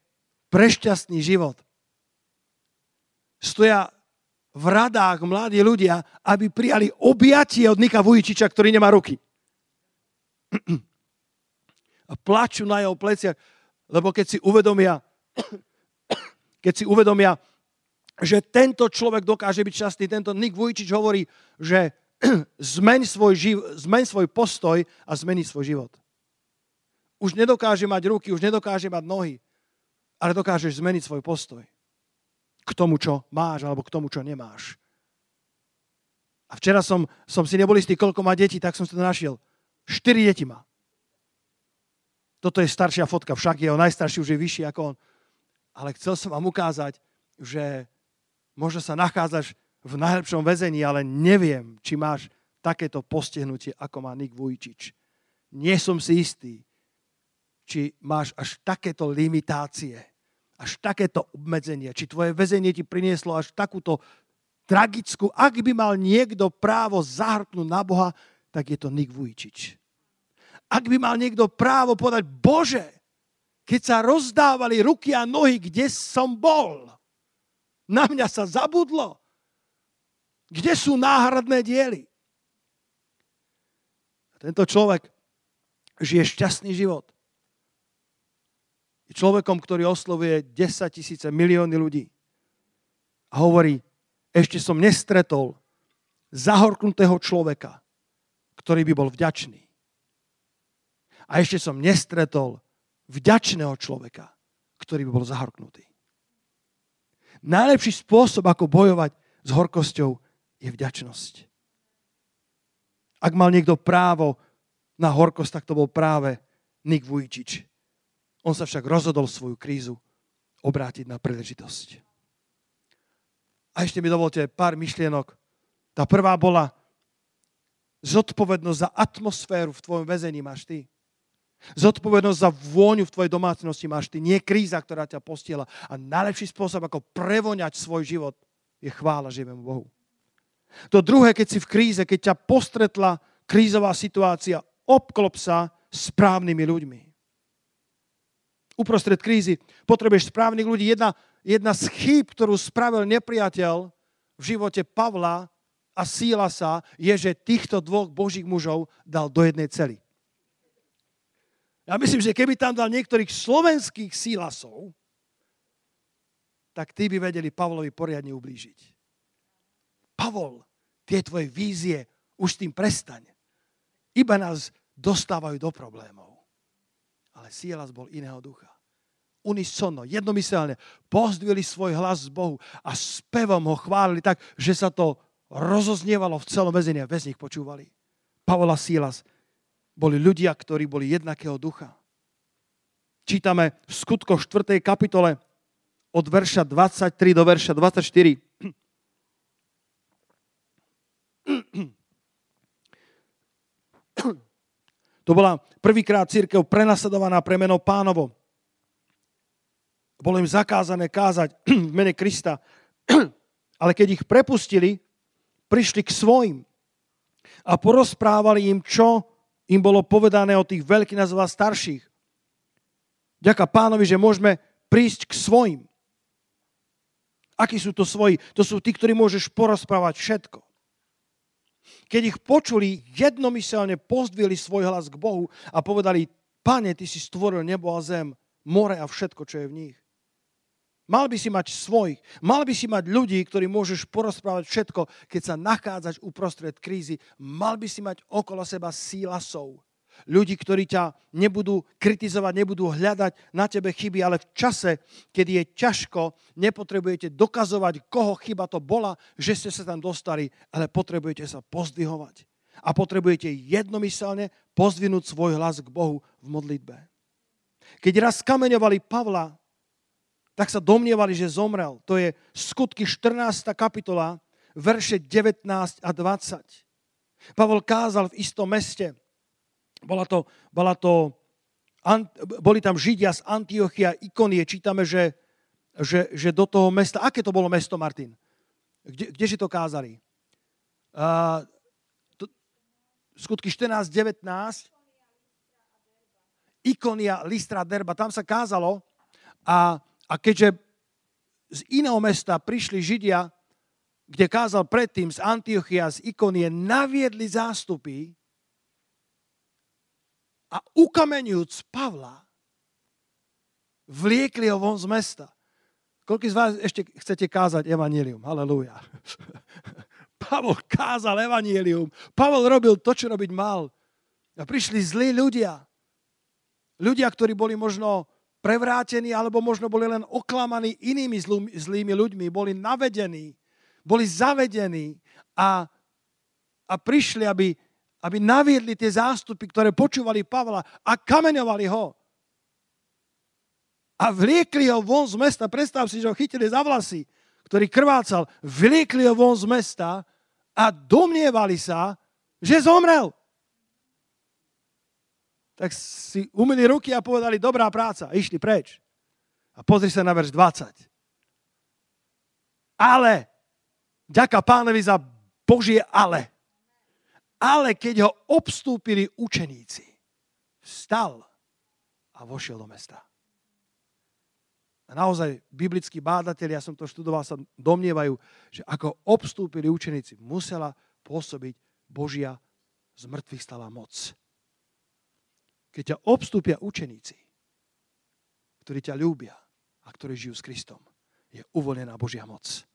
prešťastný život. Stoja v radách mladí ľudia, aby prijali objatie od Nika Vujčiča, ktorý nemá ruky. A plaču na jeho pleciach, lebo keď si uvedomia, keď si uvedomia, že tento človek dokáže byť šťastný, tento Nik Vujčič hovorí, že zmeň svoj, živ, zmeň svoj postoj a zmení svoj život. Už nedokáže mať ruky, už nedokáže mať nohy, ale dokážeš zmeniť svoj postoj k tomu, čo máš, alebo k tomu, čo nemáš. A včera som, som si nebol istý, koľko má detí, tak som si to našiel. Štyri deti má. Toto je staršia fotka, však jeho najstarší už je vyšší ako on. Ale chcel som vám ukázať, že možno sa nachádzaš v najlepšom väzení, ale neviem, či máš takéto postihnutie, ako má Nik Vujčič. Nie som si istý, či máš až takéto limitácie, až takéto obmedzenie, či tvoje väzenie ti prinieslo až takúto tragickú, ak by mal niekto právo zahrknúť na Boha, tak je to Nik Vujčič. Ak by mal niekto právo povedať, Bože, keď sa rozdávali ruky a nohy, kde som bol, na mňa sa zabudlo. Kde sú náhradné diely? Tento človek žije šťastný život je človekom, ktorý oslovuje 10 tisíce, milióny ľudí. A hovorí, ešte som nestretol zahorknutého človeka, ktorý by bol vďačný. A ešte som nestretol vďačného človeka, ktorý by bol zahorknutý. Najlepší spôsob, ako bojovať s horkosťou, je vďačnosť. Ak mal niekto právo na horkosť, tak to bol práve Nik Vujčič. On sa však rozhodol svoju krízu obrátiť na príležitosť. A ešte mi dovolte pár myšlienok. Tá prvá bola zodpovednosť za atmosféru v tvojom väzení máš ty. Zodpovednosť za vôňu v tvojej domácnosti máš ty. Nie kríza, ktorá ťa postiela. A najlepší spôsob, ako prevoňať svoj život, je chvála živému Bohu. To druhé, keď si v kríze, keď ťa postretla krízová situácia, obklop sa správnymi ľuďmi uprostred krízy. Potrebuješ správnych ľudí. Jedna, jedna z chýb, ktorú spravil nepriateľ v živote Pavla a sa, je, že týchto dvoch božích mužov dal do jednej cely. Ja myslím, že keby tam dal niektorých slovenských sílasov, tak tí by vedeli Pavlovi poriadne ublížiť. Pavol, tie tvoje vízie, už tým prestaň. Iba nás dostávajú do problémov ale Sielas bol iného ducha. Unisono, jednomyselne pozdvili svoj hlas z Bohu a spevom ho chválili tak, že sa to rozoznievalo v celom väzení a väz nich počúvali. Pavol a Sílas boli ľudia, ktorí boli jednakého ducha. Čítame v skutko 4. kapitole od verša 23 do verša 24. To bola prvýkrát církev prenasledovaná premenou pánovo. Bolo im zakázané kázať v mene Krista. Ale keď ich prepustili, prišli k svojim a porozprávali im, čo im bolo povedané od tých veľkých nazva starších. Ďaká pánovi, že môžeme prísť k svojim. Akí sú to svoji? To sú tí, ktorí môžeš porozprávať všetko. Keď ich počuli, jednomyselne pozdvili svoj hlas k Bohu a povedali, Pane, Ty si stvoril nebo a zem, more a všetko, čo je v nich. Mal by si mať svojich, mal by si mať ľudí, ktorí môžeš porozprávať všetko, keď sa nachádzaš uprostred krízy. Mal by si mať okolo seba sílasov, ľudí, ktorí ťa nebudú kritizovať, nebudú hľadať na tebe chyby, ale v čase, kedy je ťažko, nepotrebujete dokazovať, koho chyba to bola, že ste sa tam dostali, ale potrebujete sa pozdvihovať. A potrebujete jednomyselne pozdvinúť svoj hlas k Bohu v modlitbe. Keď raz kameňovali Pavla, tak sa domnievali, že zomrel. To je skutky 14. kapitola, verše 19 a 20. Pavol kázal v istom meste. Bola to, bola to, boli tam Židia z Antiochia, Ikonie. Čítame, že, že, že do toho mesta, aké to bolo mesto, Martin? Kde, kdeže to kázali? Uh, to, skutky 14, 19. Ikonia, Listra, Derba. Tam sa kázalo a, a keďže z iného mesta prišli Židia, kde kázal predtým z Antiochia, z Ikonie, naviedli zástupy a ukameňujúc Pavla, vliekli ho von z mesta. Koľko z vás ešte chcete kázať evanílium? Halelúja. Pavol kázal evanílium. Pavol robil to, čo robiť mal. A prišli zlí ľudia. Ľudia, ktorí boli možno prevrátení, alebo možno boli len oklamaní inými zlými ľuďmi. Boli navedení boli zavedení a, a prišli, aby, aby naviedli tie zástupy, ktoré počúvali Pavla a kameňovali ho. A vliekli ho von z mesta. Predstav si, že ho chytili za vlasy, ktorý krvácal. Vliekli ho von z mesta a domnievali sa, že zomrel. Tak si umili ruky a povedali, dobrá práca. Išli preč. A pozri sa na verš 20. Ale Ďaká pánovi za Božie ale. Ale keď ho obstúpili učeníci, vstal a vošiel do mesta. A naozaj biblickí bádatelia, ja som to študoval, sa domnievajú, že ako obstúpili učeníci, musela pôsobiť Božia z mŕtvych stala moc. Keď ťa obstúpia učeníci, ktorí ťa ľúbia a ktorí žijú s Kristom, je uvoľnená Božia moc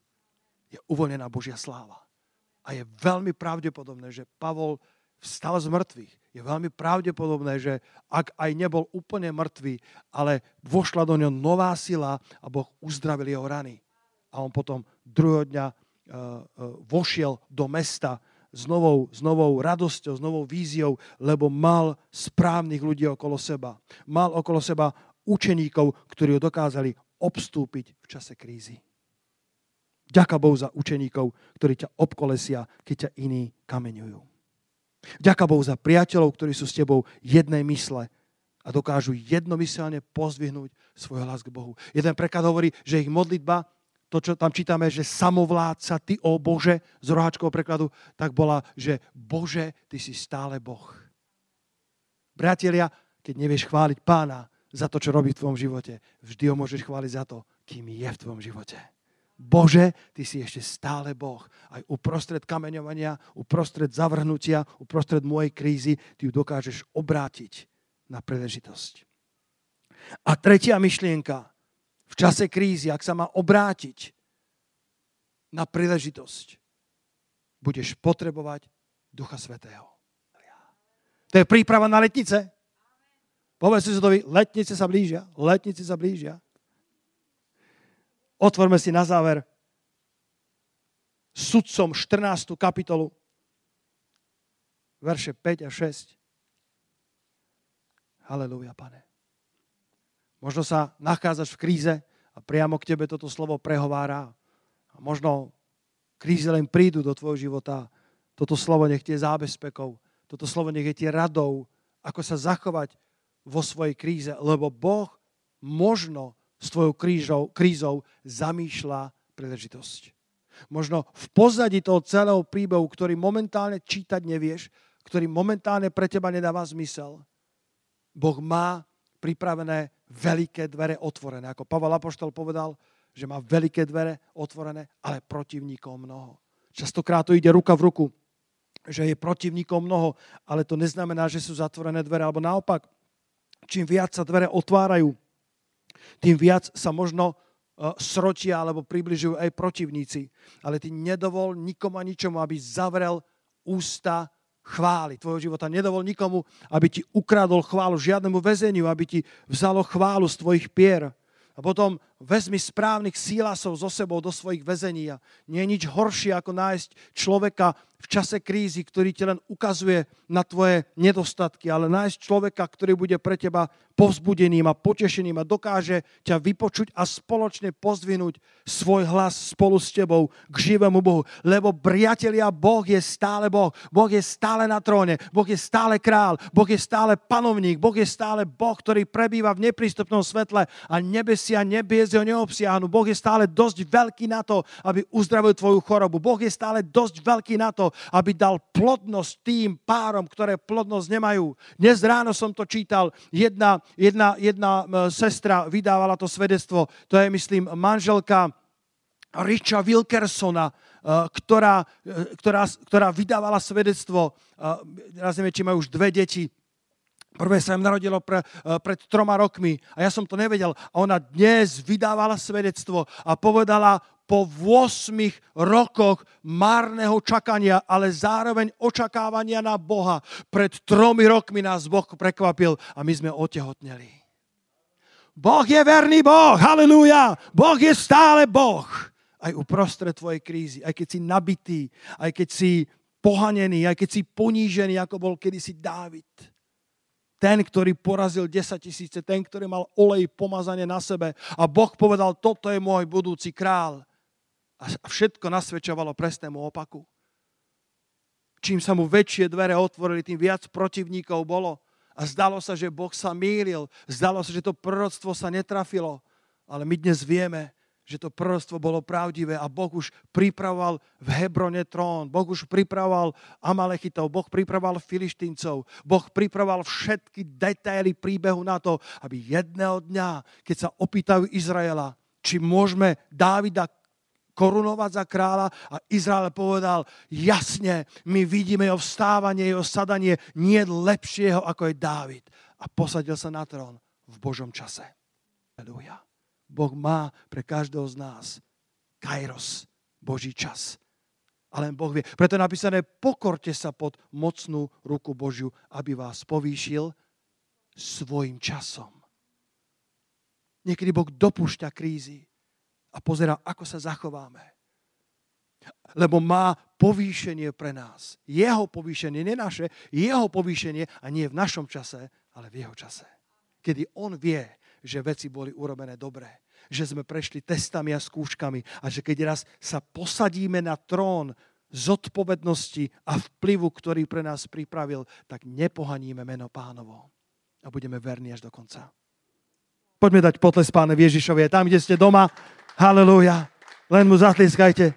je uvoľnená Božia sláva. A je veľmi pravdepodobné, že Pavol vstal z mŕtvych. Je veľmi pravdepodobné, že ak aj nebol úplne mŕtvý, ale vošla do ňo nová sila a Boh uzdravil jeho rany. A on potom druhého dňa uh, uh, vošiel do mesta s novou, s novou radosťou, s novou víziou, lebo mal správnych ľudí okolo seba. Mal okolo seba učeníkov, ktorí ho dokázali obstúpiť v čase krízy. Ďaká Bohu za učeníkov, ktorí ťa obkolesia, keď ťa iní kameňujú. Ďaká Bohu za priateľov, ktorí sú s tebou jednej mysle a dokážu jednomyselne pozdvihnúť svoj hlas k Bohu. Jeden preklad hovorí, že ich modlitba, to, čo tam čítame, že samovládca, ty, o Bože, z roháčkového prekladu, tak bola, že Bože, ty si stále Boh. Priatelia, keď nevieš chváliť pána za to, čo robí v tvojom živote, vždy ho môžeš chváliť za to, kým je v tvojom živote. Bože, Ty si ešte stále Boh. Aj uprostred kameňovania, uprostred zavrhnutia, uprostred mojej krízy, Ty ju dokážeš obrátiť na príležitosť. A tretia myšlienka. V čase krízy, ak sa má obrátiť na príležitosť, budeš potrebovať Ducha Svetého. To je príprava na letnice. Povedz si to, letnice sa blížia, letnice sa blížia. Otvorme si na záver sudcom 14. kapitolu, verše 5 a 6. Halelúja, pane. Možno sa nachádzaš v kríze a priamo k tebe toto slovo prehovára. A možno kríze len prídu do tvojho života. Toto slovo nech tie zábezpekou. Toto slovo nech je tie radou, ako sa zachovať vo svojej kríze. Lebo Boh možno s tvojou krížou, krízou zamýšľa príležitosť. Možno v pozadí toho celého príbehu, ktorý momentálne čítať nevieš, ktorý momentálne pre teba nedáva zmysel, Boh má pripravené veľké dvere otvorené. Ako Pavel Apoštol povedal, že má veľké dvere otvorené, ale protivníkov mnoho. Častokrát to ide ruka v ruku, že je protivníkov mnoho, ale to neznamená, že sú zatvorené dvere, alebo naopak, čím viac sa dvere otvárajú, tým viac sa možno e, sročia alebo približujú aj protivníci. Ale ty nedovol nikomu a ničomu, aby zavrel ústa chvály tvojho života. Nedovol nikomu, aby ti ukradol chválu, žiadnemu väzeniu, aby ti vzalo chválu z tvojich pier. A potom vezmi správnych sílasov so sebou do svojich väzení. A nie je nič horšie, ako nájsť človeka v čase krízy, ktorý ti len ukazuje na tvoje nedostatky, ale nájsť človeka, ktorý bude pre teba povzbudeným a potešeným a dokáže ťa vypočuť a spoločne pozdvinúť svoj hlas spolu s tebou k živému Bohu. Lebo priatelia, Boh je stále Boh. Boh je stále na tróne. Boh je stále král. Boh je stále panovník. Boh je stále Boh, ktorý prebýva v neprístupnom svetle a nebesia nebies ho neobsiahnu. Boh je stále dosť veľký na to, aby uzdravil tvoju chorobu. Boh je stále dosť veľký na to, aby dal plodnosť tým párom, ktoré plodnosť nemajú. Dnes ráno som to čítal. Jedna jedna, jedna sestra vydávala to svedectvo, to je, myslím, manželka Richa Wilkersona, ktorá, ktorá, ktorá vydávala svedectvo, teraz neviem, či majú už dve deti, Prvé sa im narodilo pre, pred troma rokmi a ja som to nevedel. A ona dnes vydávala svedectvo a povedala, po 8 rokoch márneho čakania, ale zároveň očakávania na Boha. Pred tromi rokmi nás Boh prekvapil a my sme otehotneli. Boh je verný Boh, halleluja. Boh je stále Boh. Aj uprostred tvojej krízy, aj keď si nabitý, aj keď si pohanený, aj keď si ponížený, ako bol kedysi Dávid ten, ktorý porazil 10 tisíce, ten, ktorý mal olej pomazanie na sebe a Boh povedal, toto je môj budúci král. A všetko nasvedčovalo presnému opaku. Čím sa mu väčšie dvere otvorili, tým viac protivníkov bolo. A zdalo sa, že Boh sa mýlil. Zdalo sa, že to proroctvo sa netrafilo. Ale my dnes vieme, že to proroctvo bolo pravdivé a Boh už pripravoval v Hebrone trón, Boh už pripravoval Amalechitov, Boh pripravoval Filištíncov, Boh pripravoval všetky detaily príbehu na to, aby jedného dňa, keď sa opýtajú Izraela, či môžeme Dávida korunovať za kráľa a Izrael povedal, jasne, my vidíme jeho vstávanie, jeho sadanie, nie lepšieho ako je Dávid. A posadil sa na trón v Božom čase. Aleluja. Boh má pre každého z nás kairos, Boží čas. A len Boh vie. Preto je napísané, pokorte sa pod mocnú ruku Božiu, aby vás povýšil svojim časom. Niekedy Boh dopúšťa krízy, a pozera, ako sa zachováme. Lebo má povýšenie pre nás. Jeho povýšenie, nie naše, jeho povýšenie a nie v našom čase, ale v jeho čase. Kedy on vie, že veci boli urobené dobre, že sme prešli testami a skúškami a že keď raz sa posadíme na trón zodpovednosti a vplyvu, ktorý pre nás pripravil, tak nepohaníme meno pánovo a budeme verní až do konca. Poďme dať potles pánovi Ježišovi. Tam, kde ste doma, Halelúja. Len mu zatlieskajte.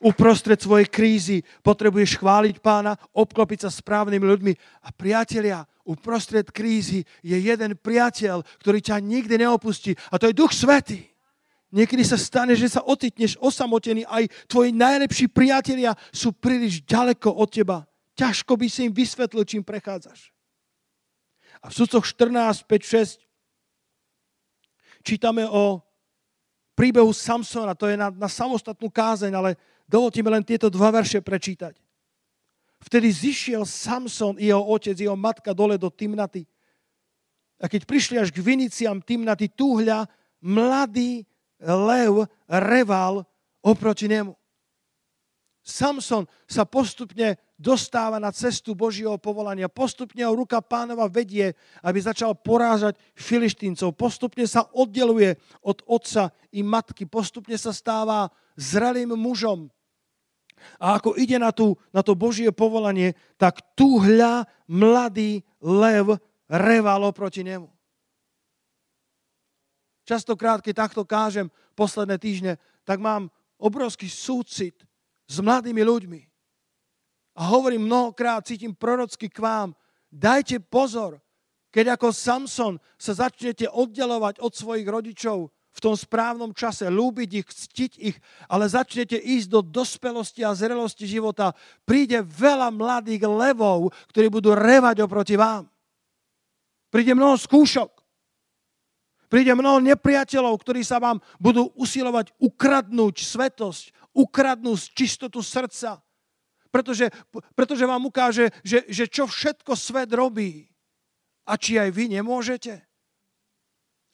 Uprostred svojej krízy potrebuješ chváliť pána, obklopiť sa správnymi ľuďmi. A priatelia, uprostred krízy je jeden priateľ, ktorý ťa nikdy neopustí. A to je Duch Svetý. Niekedy sa stane, že sa ocitneš osamotený. Aj tvoji najlepší priatelia sú príliš ďaleko od teba. Ťažko by si im vysvetlil, čím prechádzaš. A v sudcoch 14, 5, 6 čítame o príbehu Samsona, to je na, na samostatnú kázeň, ale dovolte mi len tieto dva verše prečítať. Vtedy zišiel Samson jeho otec, jeho matka dole do Timnaty. A keď prišli až k Viniciam Timnaty, túhľa mladý lev reval oproti nemu. Samson sa postupne dostáva na cestu Božieho povolania. Postupne ho ruka pánova vedie, aby začal porážať filištíncov. Postupne sa oddeluje od otca i matky. Postupne sa stáva zrelým mužom. A ako ide na, tú, na to Božie povolanie, tak tu hľa mladý lev revalo proti nemu. Častokrát, keď takto kážem posledné týždne, tak mám obrovský súcit s mladými ľuďmi a hovorím mnohokrát, cítim prorocky k vám, dajte pozor, keď ako Samson sa začnete oddelovať od svojich rodičov v tom správnom čase, lúbiť ich, ctiť ich, ale začnete ísť do dospelosti a zrelosti života, príde veľa mladých levov, ktorí budú revať oproti vám. Príde mnoho skúšok. Príde mnoho nepriateľov, ktorí sa vám budú usilovať ukradnúť svetosť, ukradnúť čistotu srdca, pretože, pretože vám ukáže, že, že čo všetko svet robí a či aj vy nemôžete.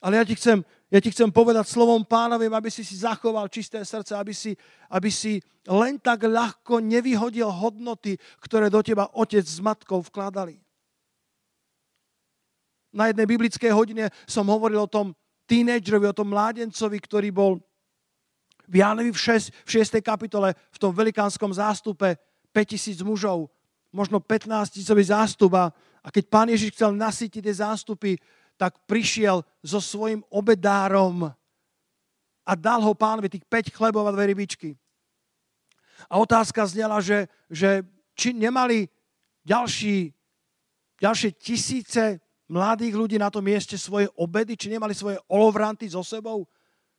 Ale ja ti chcem Ja ti chcem povedať slovom pánovým, aby si si zachoval čisté srdce, aby si, aby si len tak ľahko nevyhodil hodnoty, ktoré do teba otec s matkou vkladali. Na jednej biblickej hodine som hovoril o tom tínedžerovi, o tom mládencovi, ktorý bol v Jánovi v 6, v 6. kapitole v tom velikánskom zástupe 5000 mužov, možno 15 tisícový zástup a, keď pán Ježiš chcel nasytiť tie zástupy, tak prišiel so svojim obedárom a dal ho pánovi tých 5 chlebov a dve rybičky. A otázka znela, že, že či nemali ďalší, ďalšie tisíce mladých ľudí na tom mieste svoje obedy, či nemali svoje olovranty so sebou,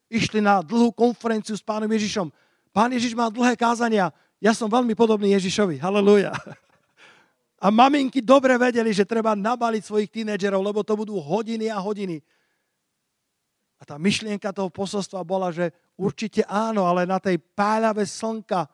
išli na dlhú konferenciu s pánom Ježišom. Pán Ježiš má dlhé kázania, ja som veľmi podobný Ježišovi, halleluja. A maminky dobre vedeli, že treba nabaliť svojich tínedžerov, lebo to budú hodiny a hodiny. A tá myšlienka toho posolstva bola, že určite áno, ale na tej páľave slnka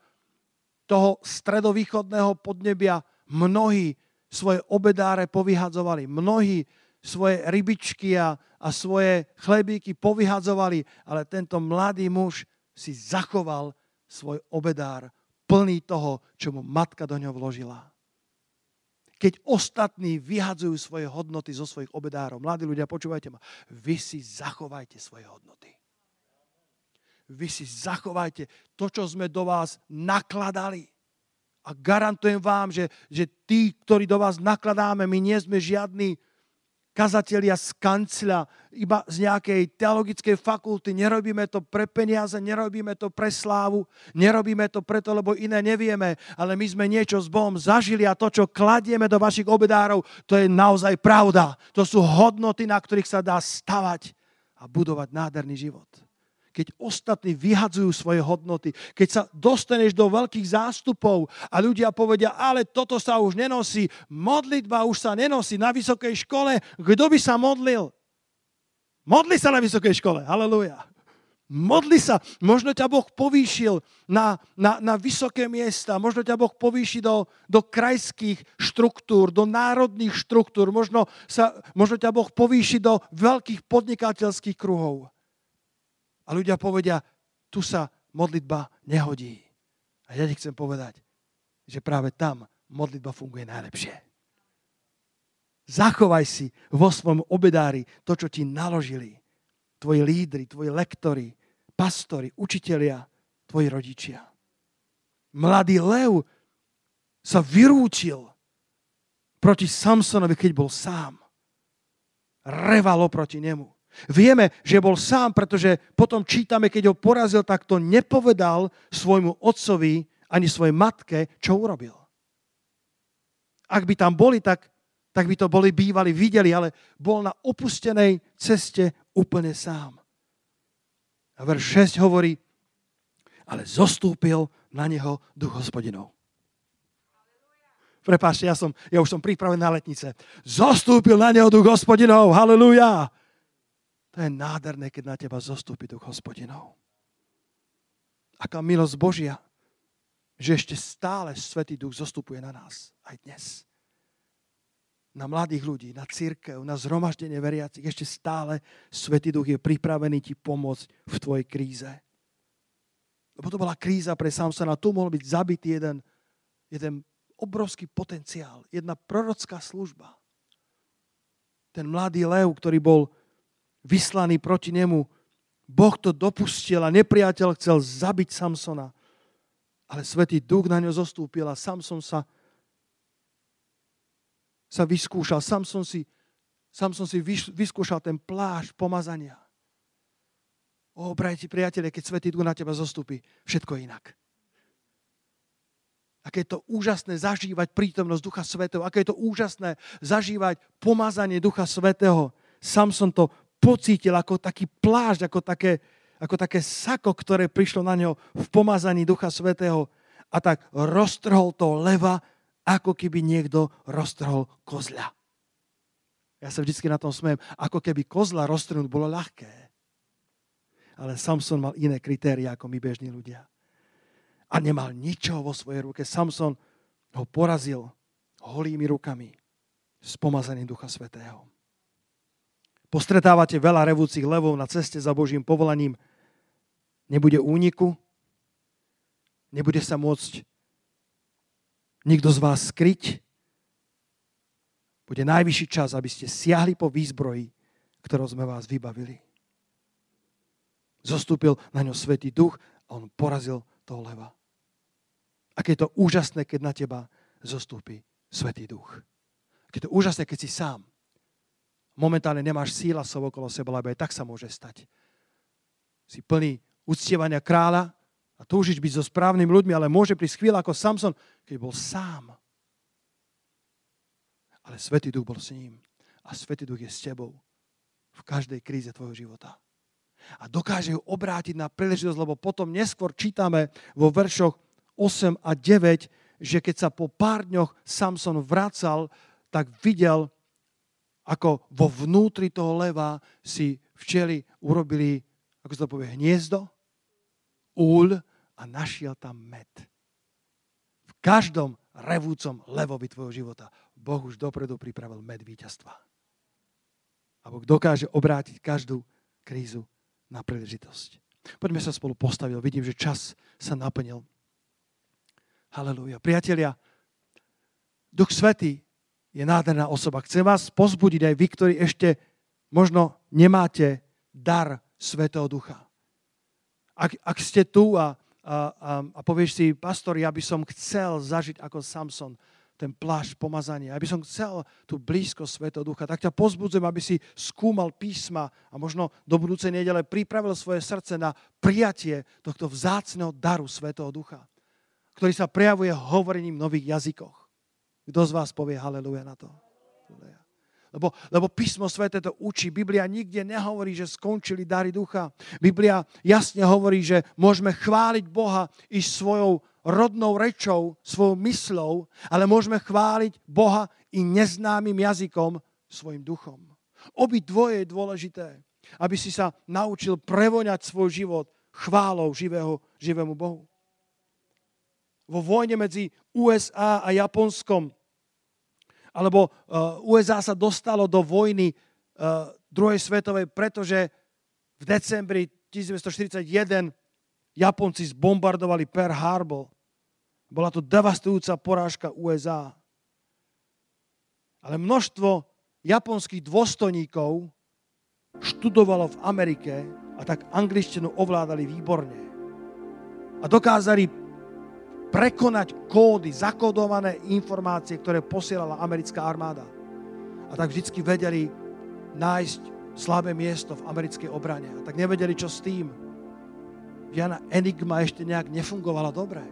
toho stredovýchodného podnebia mnohí svoje obedáre povyhadzovali. Mnohí svoje rybičky a, a svoje chlebíky povyhadzovali, ale tento mladý muž si zachoval svoj obedár plný toho, čo mu matka do ňoho vložila keď ostatní vyhadzujú svoje hodnoty zo svojich obedárov. Mladí ľudia, počúvajte ma, vy si zachovajte svoje hodnoty. Vy si zachovajte to, čo sme do vás nakladali. A garantujem vám, že, že tí, ktorí do vás nakladáme, my nie sme žiadni kazatelia z kancla, iba z nejakej teologickej fakulty. Nerobíme to pre peniaze, nerobíme to pre slávu, nerobíme to preto, lebo iné nevieme, ale my sme niečo s Bohom zažili a to, čo kladieme do vašich obedárov, to je naozaj pravda. To sú hodnoty, na ktorých sa dá stavať a budovať nádherný život keď ostatní vyhadzujú svoje hodnoty, keď sa dostaneš do veľkých zástupov a ľudia povedia, ale toto sa už nenosí, modlitba už sa nenosí na vysokej škole, kto by sa modlil? Modli sa na vysokej škole, halleluja. Modli sa, možno ťa Boh povýšil na, na, na vysoké miesta, možno ťa Boh povýši do, do krajských štruktúr, do národných štruktúr, možno, sa, možno ťa Boh povýši do veľkých podnikateľských kruhov. A ľudia povedia, tu sa modlitba nehodí. A ja ti chcem povedať, že práve tam modlitba funguje najlepšie. Zachovaj si vo svojom obedári to, čo ti naložili. Tvoji lídry, tvoji lektori, pastori, učitelia, tvoji rodičia. Mladý Lev sa vyrúčil proti Samsonovi, keď bol sám. Revalo proti nemu. Vieme, že bol sám, pretože potom čítame, keď ho porazil, tak to nepovedal svojmu otcovi ani svojej matke, čo urobil. Ak by tam boli, tak, tak by to boli bývali, videli, ale bol na opustenej ceste úplne sám. A verš 6 hovorí, ale zostúpil na neho duch hospodinov. Prepáčte, ja, som, ja už som pripravený na letnice. Zostúpil na neho duch hospodinov, halleluja. To je nádherné, keď na teba zostúpi duch hospodinov. Aká milosť Božia, že ešte stále Svetý duch zostupuje na nás, aj dnes. Na mladých ľudí, na církev, na zhromaždenie veriacich. Ešte stále Svetý duch je pripravený ti pomôcť v tvojej kríze. Lebo to bola kríza pre Samsona. Tu mohol byť zabitý jeden, jeden obrovský potenciál, jedna prorocká služba. Ten mladý lev, ktorý bol vyslaný proti nemu. Boh to dopustil a nepriateľ chcel zabiť Samsona. Ale Svetý duch na ňo zostúpil a Samson sa, sa vyskúšal. Samson si, Samson si vyskúšal ten plášť pomazania. O, brajti, priatelia, keď Svetý duch na teba zostúpi, všetko inak. Aké je to úžasné zažívať prítomnosť Ducha Svetého. Aké je to úžasné zažívať pomazanie Ducha Svetého. Samson to pocítil ako taký plášť, ako také, ako také sako, ktoré prišlo na ňo v pomazaní Ducha Svetého a tak roztrhol to leva, ako keby niekto roztrhol kozľa. Ja sa vždy na tom smiem, ako keby kozla roztrhnúť bolo ľahké. Ale Samson mal iné kritéria ako my bežní ľudia. A nemal ničoho vo svojej ruke. Samson ho porazil holými rukami s pomazaním Ducha Svetého. Postretávate veľa revúcich levov na ceste za Božím povolaním, nebude úniku, nebude sa môcť nikto z vás skryť. Bude najvyšší čas, aby ste siahli po výzbroji, ktorou sme vás vybavili. Zostúpil na ňo Svetý duch a on porazil toho leva. Aké je to úžasné, keď na teba zostúpi Svetý duch. Aké je to úžasné, keď si sám. Momentálne nemáš síla som okolo seba, lebo aj tak sa môže stať. Si plný uctievania kráľa a túžiš byť so správnymi ľuďmi, ale môže prísť chvíľa ako Samson, keď bol sám. Ale Svetý duch bol s ním. A Svetý duch je s tebou v každej kríze tvojho života a dokáže ju obrátiť na príležitosť, lebo potom neskôr čítame vo veršoch 8 a 9, že keď sa po pár dňoch Samson vracal, tak videl, ako vo vnútri toho leva si včeli urobili, ako sa to povie, hniezdo, úľ a našiel tam med. V každom revúcom levovi tvojho života Boh už dopredu pripravil med víťazstva. A Boh dokáže obrátiť každú krízu na príležitosť. Poďme sa spolu postaviť. Vidím, že čas sa naplnil. Halelúja. Priatelia, Duch Svetý je nádherná osoba. Chcem vás pozbudiť aj vy, ktorí ešte možno nemáte dar Svetého Ducha. Ak, ak ste tu a, a, a, a povieš si, pastor, ja by som chcel zažiť ako Samson, ten plášť pomazania. Aby som chcel tú blízko Svetého Ducha, tak ťa pozbudzujem, aby si skúmal písma a možno do budúcej nedele pripravil svoje srdce na prijatie tohto vzácného daru Svetého Ducha, ktorý sa prejavuje hovorením nových jazykoch. Kto z vás povie haleluja na to? Lebo, lebo písmo svete to učí. Biblia nikde nehovorí, že skončili dary ducha. Biblia jasne hovorí, že môžeme chváliť Boha i svojou rodnou rečou, svojou myslou, ale môžeme chváliť Boha i neznámym jazykom, svojim duchom. Obi dvoje je dôležité, aby si sa naučil prevoňať svoj život chválou živého, živému Bohu. Vo vojne medzi USA a Japonskom, alebo uh, USA sa dostalo do vojny uh, druhej svetovej, pretože v decembri 1941 Japonci zbombardovali Pearl Harbor. Bola to devastujúca porážka USA. Ale množstvo japonských dôstojníkov študovalo v Amerike a tak angličtinu ovládali výborne. A dokázali prekonať kódy, zakódované informácie, ktoré posielala americká armáda. A tak vždycky vedeli nájsť slabé miesto v americkej obrane. A tak nevedeli, čo s tým Jana Enigma ešte nejak nefungovala dobre.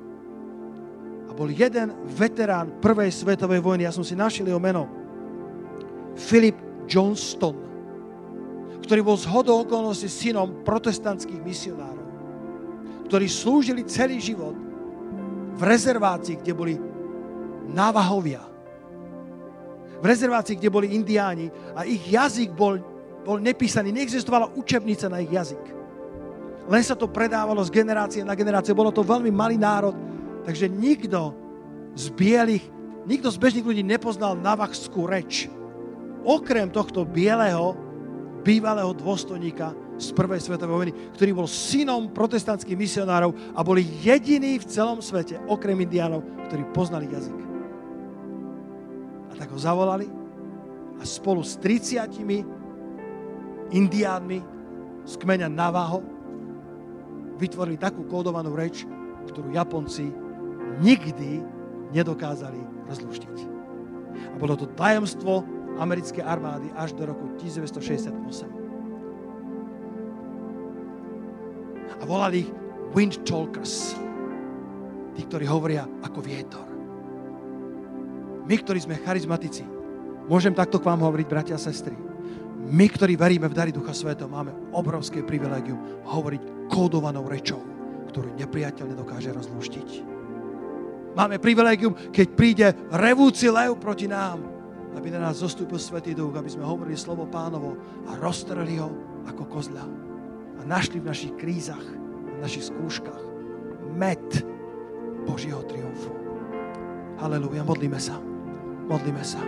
A bol jeden veterán prvej svetovej vojny, ja som si našiel jeho meno, Philip Johnston, ktorý bol z okolností synom protestantských misionárov, ktorí slúžili celý život v rezervácii, kde boli návahovia. V rezervácii, kde boli indiáni a ich jazyk bol, bol nepísaný. Neexistovala učebnica na ich jazyk. Len sa to predávalo z generácie na generácie. Bolo to veľmi malý národ, takže nikto z bielých, nikto z bežných ľudí nepoznal navachskú reč. Okrem tohto bieleho, bývalého dôstojníka z prvej svetovej vojny, ktorý bol synom protestantských misionárov a boli jediní v celom svete, okrem indiánov, ktorí poznali jazyk. A tak ho zavolali a spolu s 30 indiánmi z kmeňa Navaho vytvorili takú kódovanú reč, ktorú Japonci nikdy nedokázali rozluštiť. A bolo to tajomstvo americkej armády až do roku 1968. A volali ich wind talkers. Tí, ktorí hovoria ako vietor. My, ktorí sme charizmatici, môžem takto k vám hovoriť, bratia a sestry, my, ktorí veríme v dary Ducha Svetov, máme obrovské privilegium hovoriť kódovanou rečou, ktorú nepriateľ nedokáže rozlúštiť. Máme privilegium, keď príde revúci lev proti nám, aby na nás zostúpil Svetý Duch, aby sme hovorili slovo pánovo a roztrhli ho ako kozľa. A našli v našich krízach, v našich skúškach med Božieho triumfu. Halelúja, modlíme sa. Modlíme sa.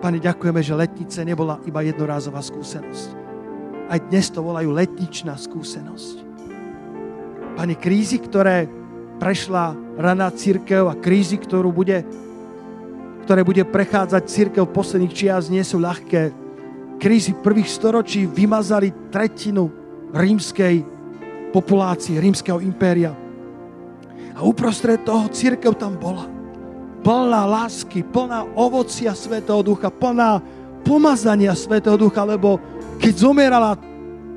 Pane, ďakujeme, že letnice nebola iba jednorázová skúsenosť. Aj dnes to volajú letničná skúsenosť. Pane, krízy, ktoré prešla raná církev a krízy, ktorú bude, ktoré bude prechádzať církev posledných čias, nie sú ľahké. Krízy prvých storočí vymazali tretinu rímskej populácie, rímskeho impéria. A uprostred toho církev tam bola plná lásky, plná ovocia Svetého Ducha, plná pomazania Svetého Ducha, lebo keď zomierala,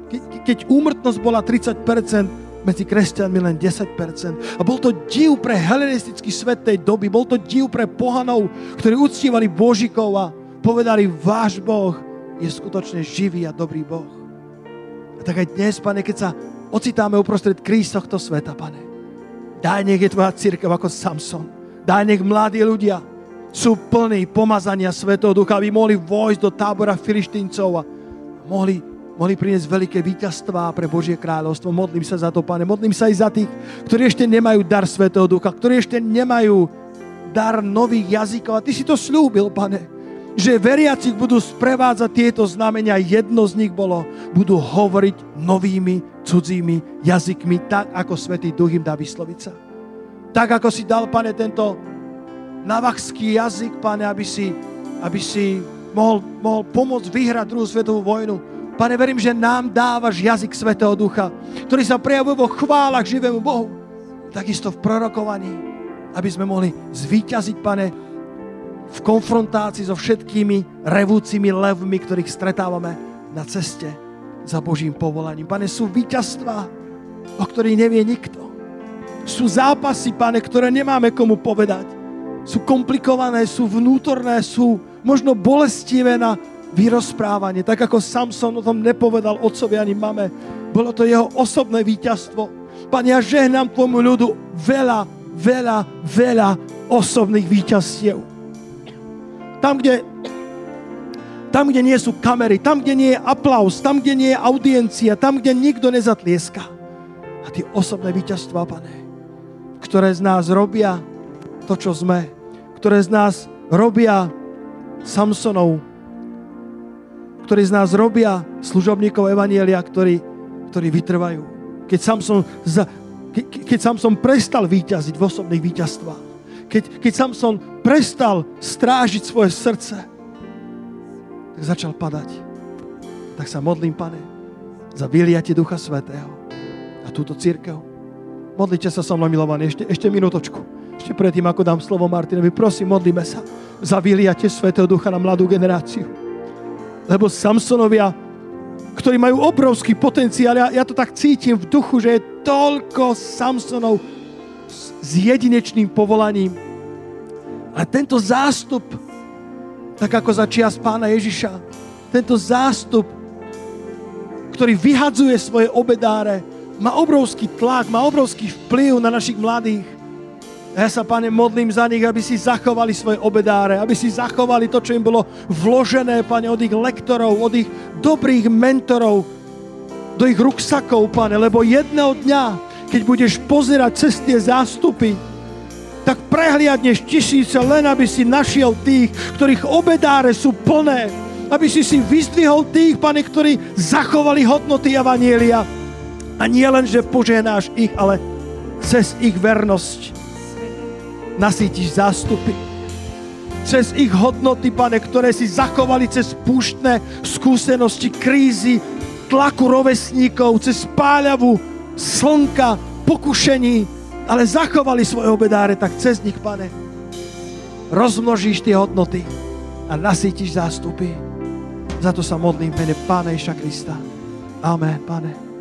keď, keď úmrtnosť bola 30%, medzi kresťanmi len 10%. A bol to div pre helenistický svet tej doby, bol to div pre pohanov, ktorí uctívali Božikov a povedali, váš Boh je skutočne živý a dobrý Boh. Tak aj dnes, pane, keď sa ocitáme uprostred kríz tohto sveta, pane, daj nech je tvoja církev ako Samson, Daj nech mladí ľudia sú plní pomazania Svetého Ducha, aby mohli vojsť do tábora filištíncov a mohli, mohli priniesť veľké víťazstvá pre Božie kráľovstvo. Modlím sa za to, pane. Modlím sa aj za tých, ktorí ešte nemajú dar Svetého Ducha, ktorí ešte nemajú dar nových jazykov. A Ty si to slúbil, pane, že veriaci budú sprevádzať tieto znamenia. Jedno z nich bolo, budú hovoriť novými cudzími jazykmi, tak ako Svetý Duch im dá vysloviť sa. Tak ako si dal, pane, tento navachský jazyk, pane, aby si, aby si mohol, mohol pomôcť vyhrať druhú svetovú vojnu. Pane, verím, že nám dávaš jazyk Svetého Ducha, ktorý sa prejavuje vo chválach živému Bohu. Takisto v prorokovaní, aby sme mohli zvíťaziť, pane, v konfrontácii so všetkými revúcimi levmi, ktorých stretávame na ceste za Božím povolaním. Pane, sú víťazstva, o ktorých nevie nikto. Sú zápasy, pane, ktoré nemáme komu povedať. Sú komplikované, sú vnútorné, sú možno bolestivé na vyrozprávanie. Tak ako Samson o tom nepovedal otcovi ani mame. Bolo to jeho osobné víťazstvo. Pane, ja žehnám tvojmu ľudu veľa, veľa, veľa osobných víťazstiev. Tam, kde tam, kde nie sú kamery, tam, kde nie je aplaus, tam, kde nie je audiencia, tam, kde nikto nezatlieska. A tie osobné víťazstva, pane, ktoré z nás robia to, čo sme, ktoré z nás robia Samsonov, ktorí z nás robia služobníkov Evanielia, ktorí, ktorí vytrvajú. Keď Samson, keď Samson prestal výťaziť v osobných víťazstvách, keď, keď Samson prestal strážiť svoje srdce, tak začal padať. Tak sa modlím, pane, za vyliatie Ducha Svetého a túto církev Modlite sa so mnou, milovaní, ešte, ešte minútočku. Ešte predtým, ako dám slovo Martinovi, prosím, modlíme sa za vyliate Svetého Ducha na mladú generáciu. Lebo Samsonovia, ktorí majú obrovský potenciál, ja, ja to tak cítim v duchu, že je toľko Samsonov s jedinečným povolaním. A tento zástup, tak ako za čias pána Ježiša, tento zástup, ktorý vyhadzuje svoje obedáre, má obrovský tlak, má obrovský vplyv na našich mladých. Ja sa, Pane, modlím za nich, aby si zachovali svoje obedáre, aby si zachovali to, čo im bolo vložené, Pane, od ich lektorov, od ich dobrých mentorov, do ich ruksakov, Pane, lebo jedného dňa, keď budeš pozerať cez tie zástupy, tak prehliadneš tisíce, len aby si našiel tých, ktorých obedáre sú plné, aby si si vyzdvihol tých, Pane, ktorí zachovali hodnoty Evanielia a nie len, že poženáš ich, ale cez ich vernosť nasítiš zástupy. Cez ich hodnoty, pane, ktoré si zachovali cez púštne skúsenosti, krízy, tlaku rovesníkov, cez páľavu, slnka, pokušení, ale zachovali svoje obedáre, tak cez nich, pane, rozmnožíš tie hodnoty a nasítiš zástupy. Za to sa modlím mene Pána Iša Krista. Amen, pane.